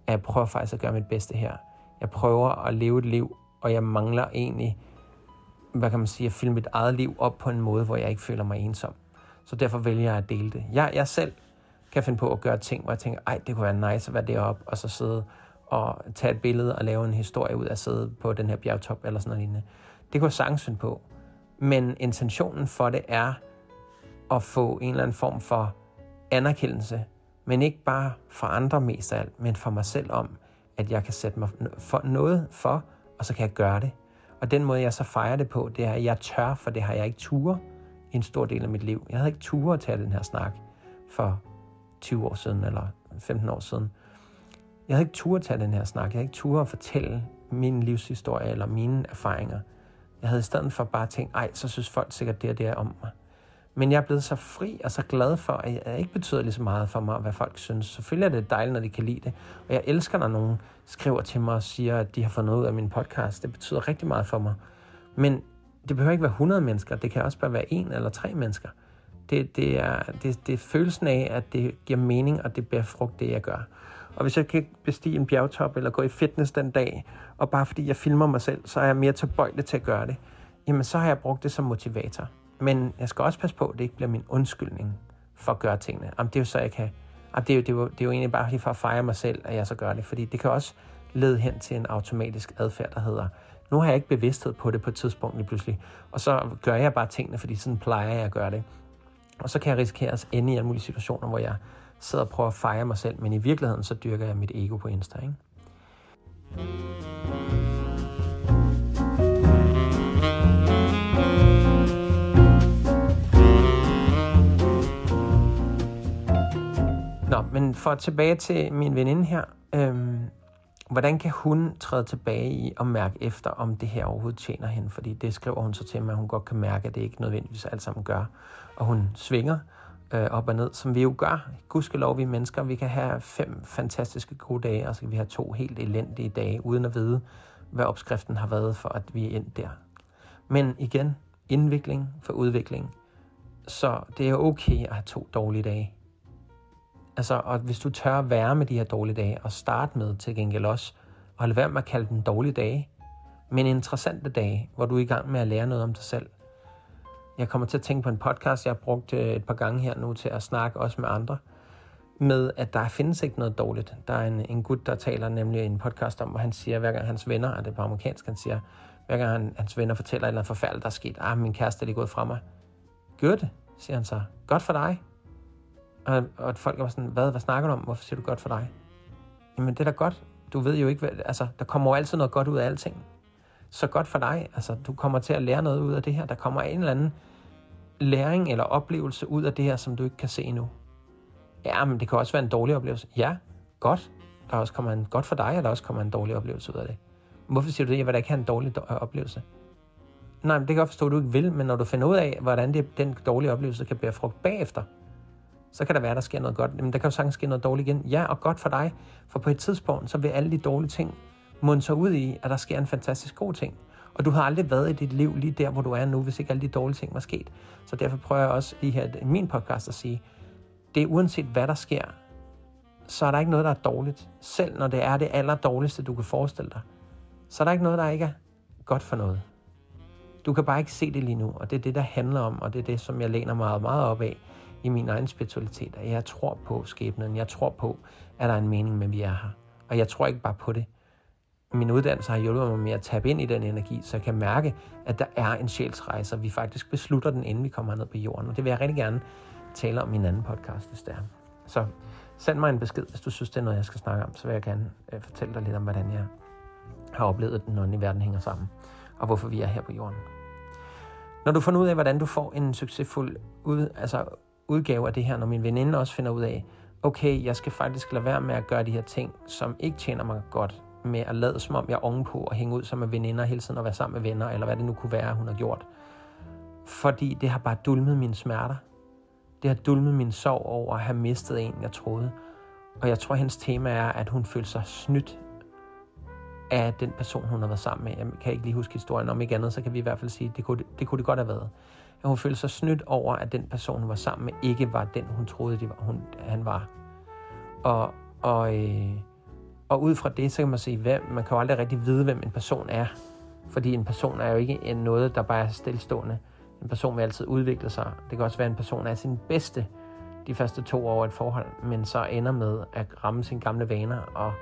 at jeg prøver faktisk at gøre mit bedste her. Jeg prøver at leve et liv, og jeg mangler egentlig, hvad kan man sige, at filme mit eget liv op på en måde, hvor jeg ikke føler mig ensom. Så derfor vælger jeg at dele det. Jeg, jeg selv kan finde på at gøre ting, hvor jeg tænker, ej, det kunne være nice at være deroppe, og så sidde og tage et billede og lave en historie ud af at sidde på den her bjergtop eller sådan noget lignende. Det kunne jeg sagtens finde på. Men intentionen for det er at få en eller anden form for anerkendelse, men ikke bare for andre mest af alt, men for mig selv om, at jeg kan sætte mig for noget for, og så kan jeg gøre det. Og den måde, jeg så fejrer det på, det er, at jeg tør, for det har jeg ikke ture i en stor del af mit liv. Jeg havde ikke ture at tage den her snak for 20 år siden, eller 15 år siden. Jeg havde ikke ture at tage den her snak. Jeg havde ikke ture at fortælle min livshistorie eller mine erfaringer. Jeg havde i stedet for bare tænkt, ej, så synes folk sikkert det og det om mig. Men jeg er blevet så fri og så glad for, at jeg ikke betyder lige så meget for mig, hvad folk synes. Selvfølgelig er det dejligt, når de kan lide det. Og jeg elsker, når nogen skriver til mig og siger, at de har fået noget ud af min podcast. Det betyder rigtig meget for mig. Men det behøver ikke være 100 mennesker. Det kan også bare være en eller tre mennesker. Det, det, er, det, det er følelsen af, at det giver mening, og det bærer frugt, det jeg gør. Og hvis jeg kan bestige en bjergtop eller gå i fitness den dag, og bare fordi jeg filmer mig selv, så er jeg mere tilbøjelig til at gøre det, jamen så har jeg brugt det som motivator. Men jeg skal også passe på, at det ikke bliver min undskyldning for at gøre tingene. Jamen, det er jo så, jeg kan... Jamen, det, er jo, det, er jo, det er jo egentlig bare for at fejre mig selv, at jeg så gør det. Fordi det kan også lede hen til en automatisk adfærd, der hedder, nu har jeg ikke bevidsthed på det på et tidspunkt lige pludselig, og så gør jeg bare tingene, fordi sådan plejer jeg at gøre det. Og så kan jeg risikere at ende i alle mulige situationer, hvor jeg sidder og prøver at fejre mig selv, men i virkeligheden så dyrker jeg mit ego på Insta. Ikke? Men for tilbage til min veninde her. Øhm, hvordan kan hun træde tilbage i og mærke efter, om det her overhovedet tjener hende? Fordi det skriver hun så til mig, at hun godt kan mærke, at det ikke nødvendigvis alt sammen gør. Og hun svinger øh, op og ned, som vi jo gør. Gudskelov, vi mennesker, vi kan have fem fantastiske gode dage, og så kan vi have to helt elendige dage, uden at vide, hvad opskriften har været for, at vi er endt der. Men igen, indvikling for udvikling. Så det er okay at have to dårlige dage. Altså, og hvis du tør at være med de her dårlige dage, og starte med til gengæld også, og lade være med at kalde dem dårlige dage, men interessante dage, hvor du er i gang med at lære noget om dig selv. Jeg kommer til at tænke på en podcast, jeg har brugt øh, et par gange her nu til at snakke også med andre, med at der findes ikke noget dårligt. Der er en, en gut, der taler nemlig i en podcast om, hvor han siger, hver gang hans venner, og det er på amerikansk, han siger, hver gang han, hans venner fortæller et eller andet forfærdeligt, der er sket, ah, min kæreste er lige gået fra mig. Gør det, siger han så. Godt for dig. Og, og folk er sådan, hvad, hvad snakker du om? Hvorfor siger du godt for dig? Jamen, det er da godt. Du ved jo ikke, hvad, altså, der kommer jo altid noget godt ud af alting. Så godt for dig. Altså, du kommer til at lære noget ud af det her. Der kommer en eller anden læring eller oplevelse ud af det her, som du ikke kan se endnu. Ja, men det kan også være en dårlig oplevelse. Ja, godt. Der også kommer en godt for dig, og der også kommer en dårlig oplevelse ud af det. Hvorfor siger du det? Jeg vil da ikke have en dårlig oplevelse. Nej, men det kan jeg forstå, at du ikke vil, men når du finder ud af, hvordan det, den dårlige oplevelse kan bære frugt bagefter, så kan der være, der sker noget godt. Men der kan jo sagtens ske noget dårligt igen. Ja, og godt for dig, for på et tidspunkt, så vil alle de dårlige ting munde sig ud i, at der sker en fantastisk god ting. Og du har aldrig været i dit liv lige der, hvor du er nu, hvis ikke alle de dårlige ting var sket. Så derfor prøver jeg også lige her i min podcast at sige, det er uanset hvad der sker, så er der ikke noget, der er dårligt. Selv når det er det aller dårligste, du kan forestille dig, så er der ikke noget, der ikke er godt for noget. Du kan bare ikke se det lige nu, og det er det, der handler om, og det er det, som jeg læner meget, meget op af i min egen spiritualitet, at jeg tror på skæbnen. Jeg tror på, at der er en mening med, at vi er her. Og jeg tror ikke bare på det. Min uddannelse har hjulpet mig med at tabe ind i den energi, så jeg kan mærke, at der er en sjælsrejse, og vi faktisk beslutter den, inden vi kommer ned på jorden. Og det vil jeg rigtig gerne tale om i en anden podcast, hvis det er. Så send mig en besked, hvis du synes, det er noget, jeg skal snakke om. Så vil jeg gerne øh, fortælle dig lidt om, hvordan jeg har oplevet den, åndelige verden hænger sammen, og hvorfor vi er her på jorden. Når du finder ud af, hvordan du får en succesfuld ud, altså udgave af det her, når min veninde også finder ud af, okay, jeg skal faktisk lade være med at gøre de her ting, som ikke tjener mig godt, med at lade som om jeg er ovenpå og hænge ud som med veninder hele tiden og være sammen med venner, eller hvad det nu kunne være, hun har gjort. Fordi det har bare dulmet mine smerter. Det har dulmet min sorg over at have mistet en, jeg troede. Og jeg tror, hendes tema er, at hun føler sig snydt af den person, hun har været sammen med. Jeg kan ikke lige huske historien om ikke andet, så kan vi i hvert fald sige, at det kunne det, kunne det godt have været at hun følte sig snydt over, at den person, hun var sammen med, ikke var den, hun troede, det var, hun, han var. Og, og, øh, og ud fra det, så kan man sige, hvem, man kan jo aldrig rigtig vide, hvem en person er. Fordi en person er jo ikke noget, der bare er stillestående. En person vil altid udvikle sig. Det kan også være, at en person er sin bedste de første to år et forhold, men så ender med at ramme sine gamle vaner og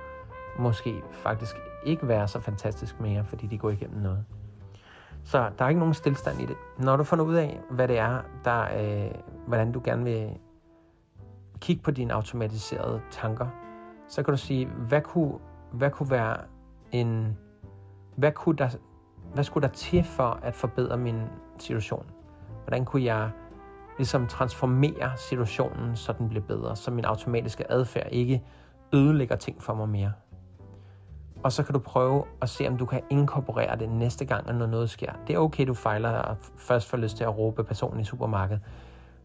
måske faktisk ikke være så fantastisk mere, fordi de går igennem noget. Så der er ikke nogen stillstand i det. Når du finder ud af, hvad det er, der, øh, hvordan du gerne vil kigge på dine automatiserede tanker, så kan du sige, hvad kunne, hvad kunne være en, hvad, kunne der, hvad skulle der til for at forbedre min situation? Hvordan kunne jeg ligesom transformere situationen, så den bliver bedre, så min automatiske adfærd ikke ødelægger ting for mig mere? Og så kan du prøve at se, om du kan inkorporere det næste gang, når noget sker. Det er okay, du fejler og først får lyst til at råbe personen i supermarkedet,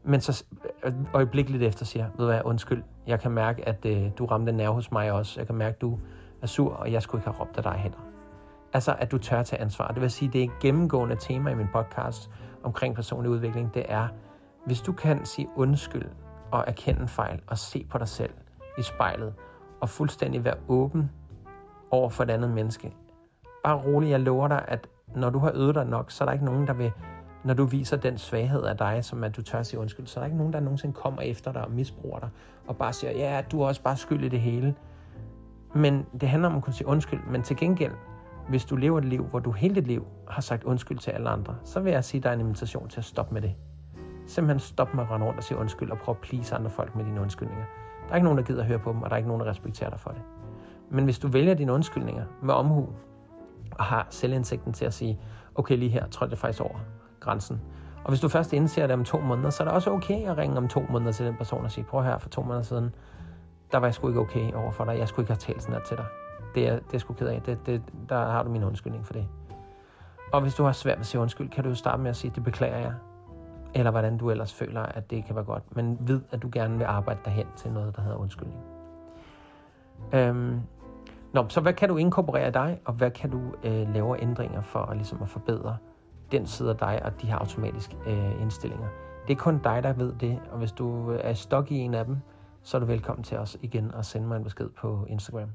men så øh, øjeblikkeligt efter siger, ved du hvad, undskyld, jeg kan mærke, at øh, du ramte nerve hos mig også. Jeg kan mærke, at du er sur, og jeg skulle ikke have råbt af dig heller. Altså, at du tør tage ansvar. Det vil sige, det er et gennemgående tema i min podcast omkring personlig udvikling. Det er Hvis du kan sige undskyld og erkende fejl og se på dig selv i spejlet og fuldstændig være åben over for et andet menneske. Bare rolig, jeg lover dig, at når du har øvet dig nok, så er der ikke nogen, der vil, når du viser den svaghed af dig, som at du tør sige undskyld, så er der ikke nogen, der nogensinde kommer efter dig og misbruger dig, og bare siger, ja, du er også bare skyld i det hele. Men det handler om at kunne sige undskyld, men til gengæld, hvis du lever et liv, hvor du hele dit liv har sagt undskyld til alle andre, så vil jeg sige, at der er en invitation til at stoppe med det. Simpelthen stop med at rende rundt og sige undskyld og prøve at please andre folk med dine undskyldninger. Der er ikke nogen, der gider at høre på dem, og der er ikke nogen, der respekterer dig for det. Men hvis du vælger dine undskyldninger med omhu, og har selvindsigten til at sige, okay, lige her trådte jeg faktisk over grænsen. Og hvis du først indser det om to måneder, så er det også okay at ringe om to måneder til den person og sige, prøv her, for to måneder siden, der var jeg sgu ikke okay over for dig. Jeg skulle ikke have talt sådan her til dig. Det er, det er sgu ked af. Det, det, der har du min undskyldning for det. Og hvis du har svært ved at sige undskyld, kan du jo starte med at sige, det beklager jeg. Eller hvordan du ellers føler, at det kan være godt. Men vid, at du gerne vil arbejde derhen til noget, der hedder undskyldning. Øhm, Nå, så hvad kan du inkorporere dig, og hvad kan du øh, lave ændringer for at, ligesom at forbedre den side af dig og de her automatiske øh, indstillinger? Det er kun dig, der ved det, og hvis du øh, er stok i en af dem, så er du velkommen til os igen og sende mig en besked på Instagram,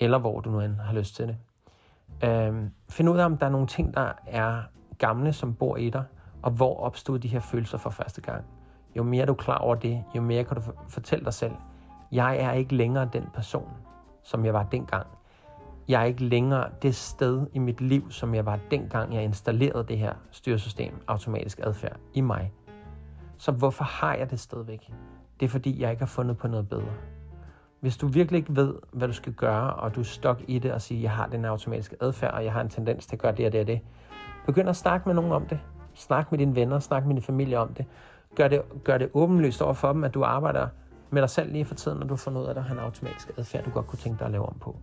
eller hvor du nu end har lyst til det. Øh, find ud af, om der er nogle ting, der er gamle, som bor i dig, og hvor opstod de her følelser for første gang. Jo mere du er klar over det, jo mere kan du fortælle dig selv, jeg er ikke længere den person, som jeg var dengang. Jeg er ikke længere det sted i mit liv, som jeg var dengang, jeg installerede det her styresystem, automatisk adfærd, i mig. Så hvorfor har jeg det stadigvæk? Det er fordi, jeg ikke har fundet på noget bedre. Hvis du virkelig ikke ved, hvad du skal gøre, og du er stok i det og siger, jeg har den automatiske adfærd, og jeg har en tendens til at gøre det og det og det, begynd at snakke med nogen om det. Snak med dine venner, snak med din familie om det. Gør det, gør det åbenlyst over for dem, at du arbejder med dig selv lige for tiden, når du får fundet ud af, at der har en automatisk adfærd, du godt kunne tænke dig at lave om på.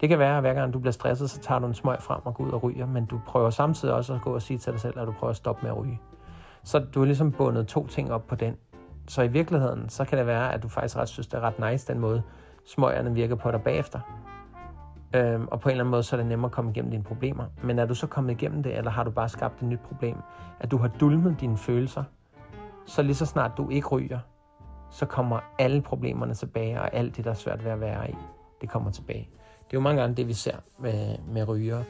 Det kan være, at hver gang du bliver stresset, så tager du en smøg frem og går ud og ryger, men du prøver samtidig også at gå og sige til dig selv, at du prøver at stoppe med at ryge. Så du har ligesom bundet to ting op på den. Så i virkeligheden, så kan det være, at du faktisk ret synes, det er ret nice, den måde smøgerne virker på dig bagefter. Øhm, og på en eller anden måde, så er det nemmere at komme igennem dine problemer. Men er du så kommet igennem det, eller har du bare skabt et nyt problem? At du har dulmet dine følelser, så lige så snart du ikke ryger, så kommer alle problemerne tilbage, og alt det, der er svært ved at være i, det kommer tilbage. Det er jo mange gange det, vi ser med, med ryger.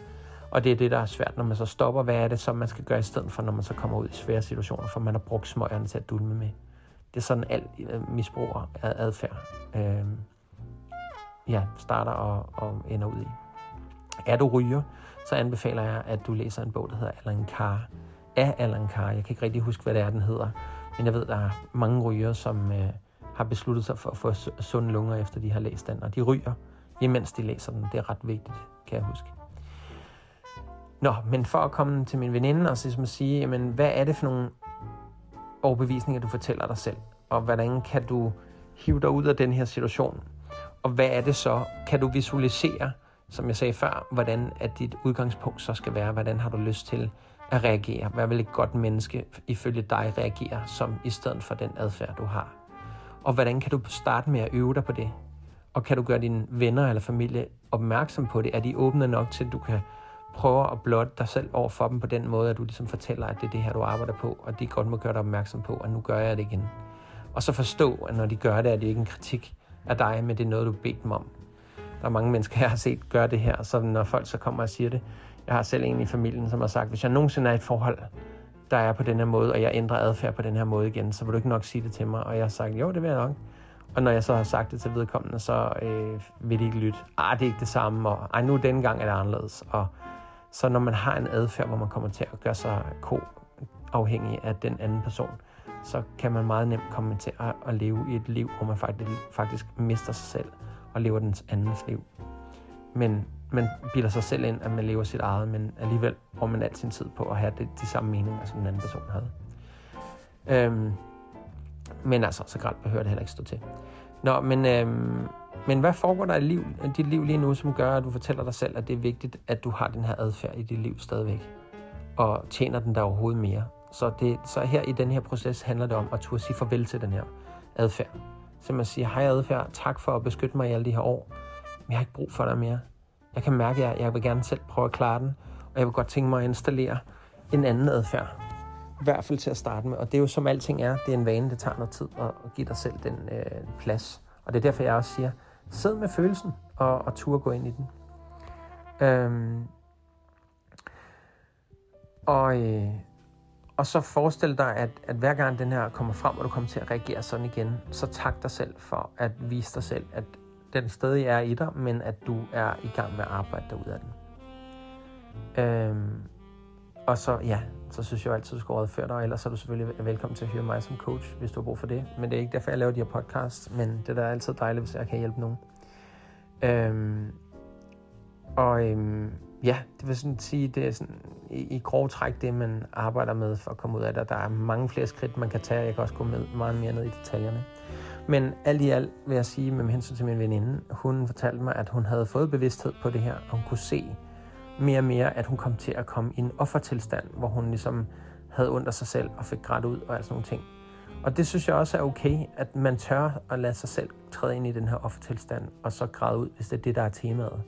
Og det er det, der er svært, når man så stopper. Hvad er det, som man skal gøre i stedet for, når man så kommer ud i svære situationer, for man har brugt smøgerne til at dulme med. Det er sådan, alt øh, misbrug af adfærd øh, ja, starter og, og ender ud i. Er du ryger, så anbefaler jeg, at du læser en bog, der hedder Alan Carr. Af Alan Carr. Jeg kan ikke rigtig huske, hvad det er, den hedder. Men jeg ved, der er mange rygere, som øh, har besluttet sig for at få sunde lunger, efter de har læst den. Og de ryger, imens de læser den. Det er ret vigtigt, kan jeg huske. Nå, men for at komme til min veninde og så sige, jamen, hvad er det for nogle overbevisninger, du fortæller dig selv? Og hvordan kan du hive dig ud af den her situation? Og hvad er det så? Kan du visualisere, som jeg sagde før, hvordan at dit udgangspunkt så skal være? Hvordan har du lyst til at reagere? Hvad vil et godt menneske ifølge dig reagere som i stedet for den adfærd, du har? Og hvordan kan du starte med at øve dig på det? Og kan du gøre dine venner eller familie opmærksom på det? Er de åbne nok til, at du kan prøve at blotte dig selv over for dem på den måde, at du ligesom fortæller, at det er det her, du arbejder på, og de godt må gøre dig opmærksom på, at nu gør jeg det igen. Og så forstå, at når de gør det, er det ikke en kritik af dig, men det er noget, du bedt dem om. Der er mange mennesker, jeg har set gøre det her, så når folk så kommer og siger det, jeg har selv en i familien, som har sagt, hvis jeg nogensinde er i et forhold, der er på den her måde, og jeg ændrer adfærd på den her måde igen, så vil du ikke nok sige det til mig. Og jeg har sagt, jo, det vil jeg nok. Og når jeg så har sagt det til vedkommende, så øh, vil de ikke lytte. Ah, det er ikke det samme, og ej, nu denne gang er det anderledes. Og så når man har en adfærd, hvor man kommer til at gøre sig ko afhængig af den anden person, så kan man meget nemt komme til at, at leve i et liv, hvor man faktisk, faktisk mister sig selv og lever den andens liv. Men man bilder sig selv ind, at man lever sit eget, men alligevel bruger man al sin tid på at have det, de samme meninger, som den anden person havde. Øhm, men altså, så grædt behøver det heller ikke stå til. Nå, men, øhm, men hvad foregår der i liv, dit liv lige nu, som gør, at du fortæller dig selv, at det er vigtigt, at du har den her adfærd i dit liv stadigvæk? Og tjener den der overhovedet mere? Så, det, så her i den her proces handler det om at turde sige farvel til den her adfærd. Så man siger, hej adfærd, tak for at beskytte mig i alle de her år, men jeg har ikke brug for dig mere. Jeg kan mærke, at jeg vil gerne selv prøve at klare den, og jeg vil godt tænke mig at installere en anden adfærd. I hvert fald til at starte med. Og det er jo som alting er, det er en vane, det tager noget tid at, at give dig selv den øh, plads. Og det er derfor, jeg også siger, sid med følelsen og, og tur gå ind i den. Øhm, og, øh, og så forestil dig, at, at hver gang den her kommer frem, og du kommer til at reagere sådan igen, så tak dig selv for at vise dig selv, at den stadig er i dig, men at du er i gang med at arbejde derud af den. Øhm, og så, ja, så synes jeg jo altid, du skal rådføre dig, og ellers er du selvfølgelig velkommen til at høre mig som coach, hvis du har brug for det. Men det er ikke derfor, jeg laver de her podcasts, men det er da altid dejligt, hvis jeg kan hjælpe nogen. Øhm, og øhm, ja, det vil sådan sige, det er sådan, i, i grov træk det, man arbejder med for at komme ud af det. Der er mange flere skridt, man kan tage. Jeg kan også gå med meget mere ned i detaljerne. Men alt i alt vil jeg sige, med hensyn til min veninde, hun fortalte mig, at hun havde fået bevidsthed på det her, og hun kunne se mere og mere, at hun kom til at komme i en offertilstand, hvor hun ligesom havde under sig selv og fik grædt ud og alt sådan nogle ting. Og det synes jeg også er okay, at man tør at lade sig selv træde ind i den her offertilstand, og så græde ud, hvis det er det, der er temaet.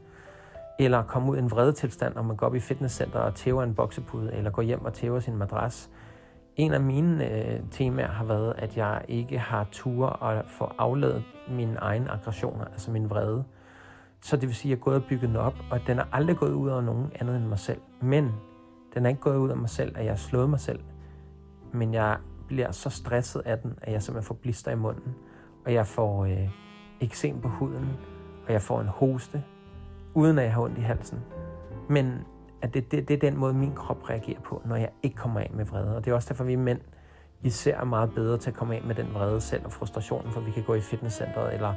Eller komme ud i en vrede tilstand, når man går op i fitnesscenter og tæver en boksepude, eller går hjem og tæver sin madras. En af mine øh, temaer har været, at jeg ikke har tur at få afladet mine egne aggressioner, altså min vrede. Så det vil sige, at jeg er gået og bygget den op, og den er aldrig gået ud over nogen andet end mig selv. Men den er ikke gået ud af mig selv, at jeg har slået mig selv. Men jeg bliver så stresset af den, at jeg simpelthen får blister i munden, og jeg får øh, eksem på huden, og jeg får en hoste, uden at jeg har ondt i halsen. Men at det, det, det er den måde, min krop reagerer på, når jeg ikke kommer af med vrede. Og det er også derfor, vi mænd især er meget bedre til at komme af med den vrede selv og frustrationen, for vi kan gå i fitnesscenteret eller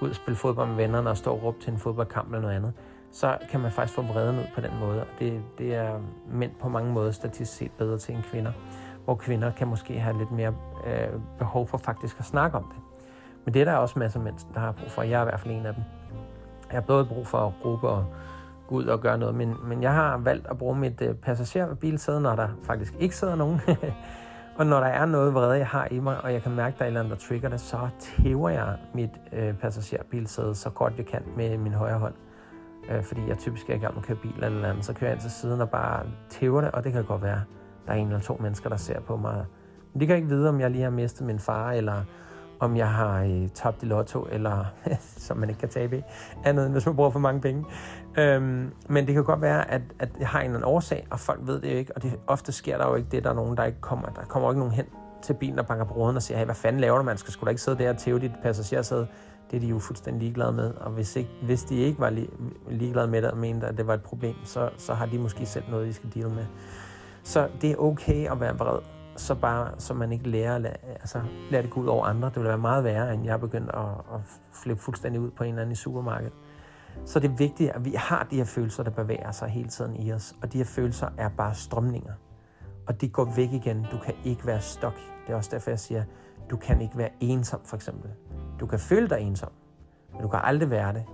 gå ud og spille fodbold med vennerne og stå og råbe til en fodboldkamp eller noget andet. Så kan man faktisk få vreden ud på den måde. Og det, det er mænd på mange måder statistisk set bedre til end kvinder. Hvor kvinder kan måske have lidt mere øh, behov for faktisk at snakke om det. Men det er der også masser af mænd, der har brug for. Jeg er i hvert fald en af dem. Jeg har både brug for at råbe og ud og gøre noget, men, men jeg har valgt at bruge mit øh, passagerbilsæde, når der faktisk ikke sidder nogen. og når der er noget vrede, jeg har i mig, og jeg kan mærke, at der er et eller andet, der trigger det, så tæver jeg mit øh, passagerbilsæde så godt jeg kan med min højre hånd. Øh, fordi jeg typisk er i gang med at køre bil eller andet, så kører jeg ind til siden og bare tæver det, og det kan godt være, der er en eller to mennesker, der ser på mig. Men de kan ikke vide, om jeg lige har mistet min far, eller om jeg har øh, tabt i lotto, eller som man ikke kan tabe i, andet end hvis man bruger for mange penge. Øhm, men det kan godt være, at, at jeg har en eller anden årsag, og folk ved det jo ikke, og det, ofte sker der jo ikke det, der er nogen, der ikke kommer. Der kommer ikke nogen hen til bilen og banker på ruden og siger, hey, hvad fanden laver du, man skal sgu da ikke sidde der og tæve dit passagersæde. Det er de jo fuldstændig ligeglade med, og hvis, ikke, hvis de ikke var li, ligeglade med det og mente, at det var et problem, så, så har de måske selv noget, de skal deal med. Så det er okay at være vred, så bare så man ikke lærer, lad, altså, lærer det gå ud over andre. Det vil være meget værre, end jeg er begyndt at, at flippe fuldstændig ud på en eller anden i supermarkedet. Så det er vigtigt, at vi har de her følelser, der bevæger sig hele tiden i os. Og de her følelser er bare strømninger. Og de går væk igen. Du kan ikke være stok. Det er også derfor, jeg siger, du kan ikke være ensom, for eksempel. Du kan føle dig ensom, men du kan aldrig være det.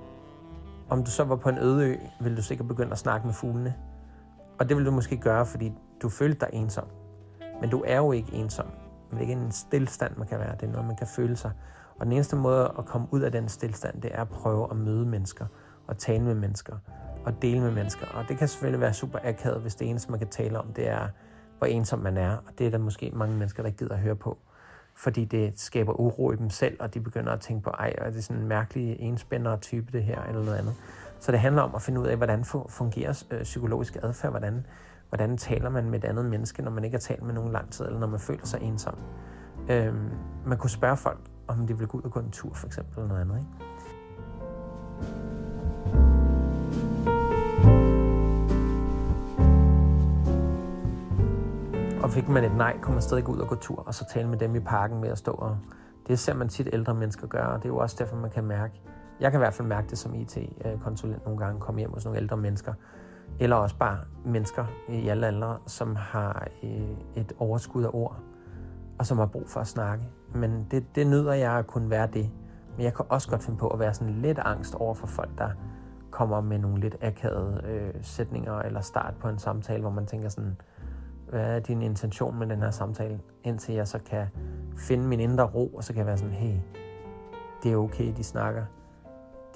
Om du så var på en øde ø, vil du sikkert begynde at snakke med fuglene. Og det vil du måske gøre, fordi du følte dig ensom. Men du er jo ikke ensom. Det er ikke en stillstand, man kan være. Det er noget, man kan føle sig. Og den eneste måde at komme ud af den stillstand, det er at prøve at møde mennesker og tale med mennesker og dele med mennesker. Og det kan selvfølgelig være super akavet, hvis det eneste, man kan tale om, det er, hvor ensom man er. Og det er der måske mange mennesker, der gider at høre på. Fordi det skaber uro i dem selv, og de begynder at tænke på, ej, er det sådan en mærkelig enspændere type det her, eller noget andet. Så det handler om at finde ud af, hvordan fungerer øh, psykologisk adfærd, hvordan, hvordan taler man med et andet menneske, når man ikke har talt med nogen lang tid, eller når man føler sig ensom. Øhm, man kunne spørge folk, om de vil gå ud og gå en tur, for eksempel, eller noget andet. Ikke? Og fik man et nej, kunne man stadig gå ud og gå tur, og så tale med dem i parken med at stå og... Det ser man tit ældre mennesker gøre, og det er jo også derfor, man kan mærke... Jeg kan i hvert fald mærke det som IT-konsulent nogle gange, komme hjem hos nogle ældre mennesker, eller også bare mennesker i alle aldre, som har øh, et overskud af ord, og som har brug for at snakke. Men det, det nyder jeg at kunne være det. Men jeg kan også godt finde på at være sådan lidt angst over for folk, der kommer med nogle lidt akavede øh, sætninger eller start på en samtale, hvor man tænker sådan, hvad er din intention med den her samtale, indtil jeg så kan finde min indre ro, og så kan jeg være sådan, hey, det er okay, de snakker.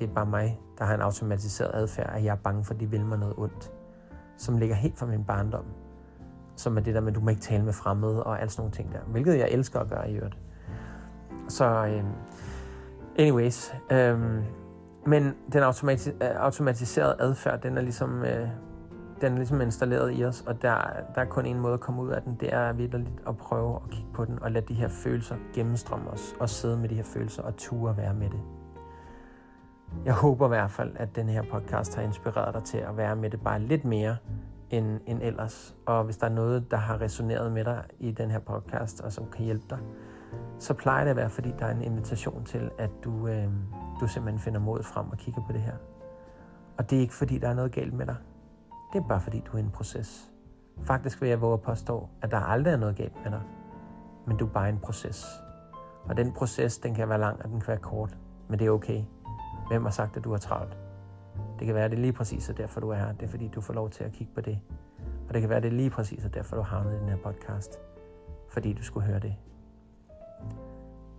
Det er bare mig, der har en automatiseret adfærd, at jeg er bange for, at de vil mig noget ondt, som ligger helt fra min barndom. som er det der med, at du må ikke tale med fremmede og alt sådan nogle ting der. Hvilket jeg elsker at gøre i øvrigt. Så øh, anyways, øh, men den automati- øh, automatiserede adfærd, den er ligesom... Øh, den er ligesom installeret i os, og der, der er kun en måde at komme ud af den, det er vidderligt at prøve at kigge på den og lade de her følelser gennemstrømme os, og sidde med de her følelser og ture være med det. Jeg håber i hvert fald, at den her podcast har inspireret dig til at være med det bare lidt mere end, end ellers. Og hvis der er noget, der har resoneret med dig i den her podcast, og som kan hjælpe dig, så plejer det at være, fordi der er en invitation til, at du, øh, du simpelthen finder mod frem og kigger på det her. Og det er ikke, fordi der er noget galt med dig. Det er bare, fordi du er i en proces. Faktisk vil jeg våge at påstå, at der aldrig er noget galt med dig. Men du er bare i en proces. Og den proces, den kan være lang, og den kan være kort. Men det er okay. Hvem har sagt, at du er travlt? Det kan være, at det er lige præcis er derfor, du er her. Det er fordi, du får lov til at kigge på det. Og det kan være, at det er lige præcis er derfor, du har med i den her podcast. Fordi du skulle høre det.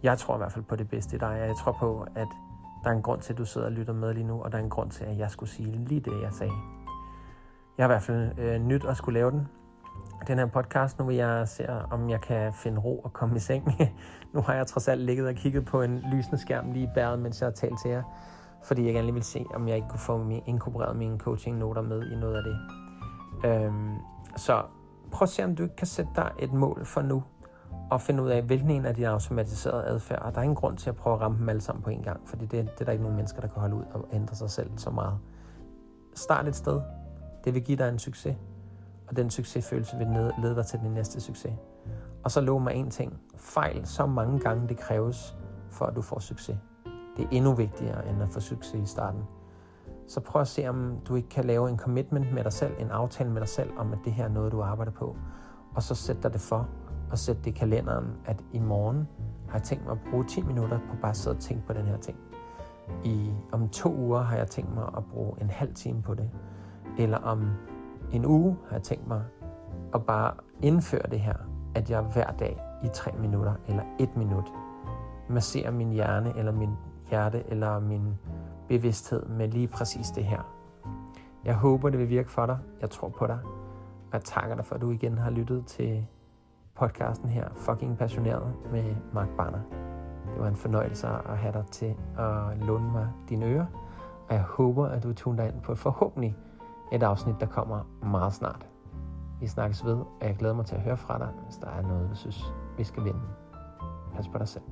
Jeg tror i hvert fald på det bedste i dig. Jeg tror på, at der er en grund til, at du sidder og lytter med lige nu, og der er en grund til, at jeg skulle sige lige det, jeg sagde. Jeg har i hvert fald øh, nyt at skulle lave den. Den her podcast, nu vil jeg se, om jeg kan finde ro og komme i seng. nu har jeg trods alt ligget og kigget på en lysende skærm lige i bæret, mens jeg har talt til jer. Fordi jeg gerne lige vil se, om jeg ikke kunne få min, inkorporeret mine coaching-noter med i noget af det. Øhm, så prøv at se, om du ikke kan sætte dig et mål for nu, og finde ud af, hvilken en af de automatiserede adfærd. Og der er ingen grund til at prøve at ramme dem alle sammen på en gang, fordi det, det er der ikke nogen mennesker, der kan holde ud og ændre sig selv så meget. Start et sted, det vil give dig en succes, og den succesfølelse vil lede dig til din næste succes. Og så lov mig en ting. Fejl så mange gange det kræves, for at du får succes. Det er endnu vigtigere, end at få succes i starten. Så prøv at se, om du ikke kan lave en commitment med dig selv, en aftale med dig selv, om at det her er noget, du arbejder på. Og så sæt dig det for, og sæt det i kalenderen, at i morgen har jeg tænkt mig at bruge 10 minutter på bare at sidde og tænke på den her ting. I, om to uger har jeg tænkt mig at bruge en halv time på det eller om en uge har jeg tænkt mig at bare indføre det her, at jeg hver dag i tre minutter eller et minut masserer min hjerne eller min hjerte eller min bevidsthed med lige præcis det her. Jeg håber, det vil virke for dig. Jeg tror på dig. Og jeg takker dig for, at du igen har lyttet til podcasten her, Fucking Passioneret med Mark Barner. Det var en fornøjelse at have dig til at låne mig dine ører. Og jeg håber, at du tuner ind på forhåbentlig et afsnit, der kommer meget snart. Vi snakkes ved, og jeg glæder mig til at høre fra dig, hvis der er noget, du synes, vi skal vinde. Pas på dig selv.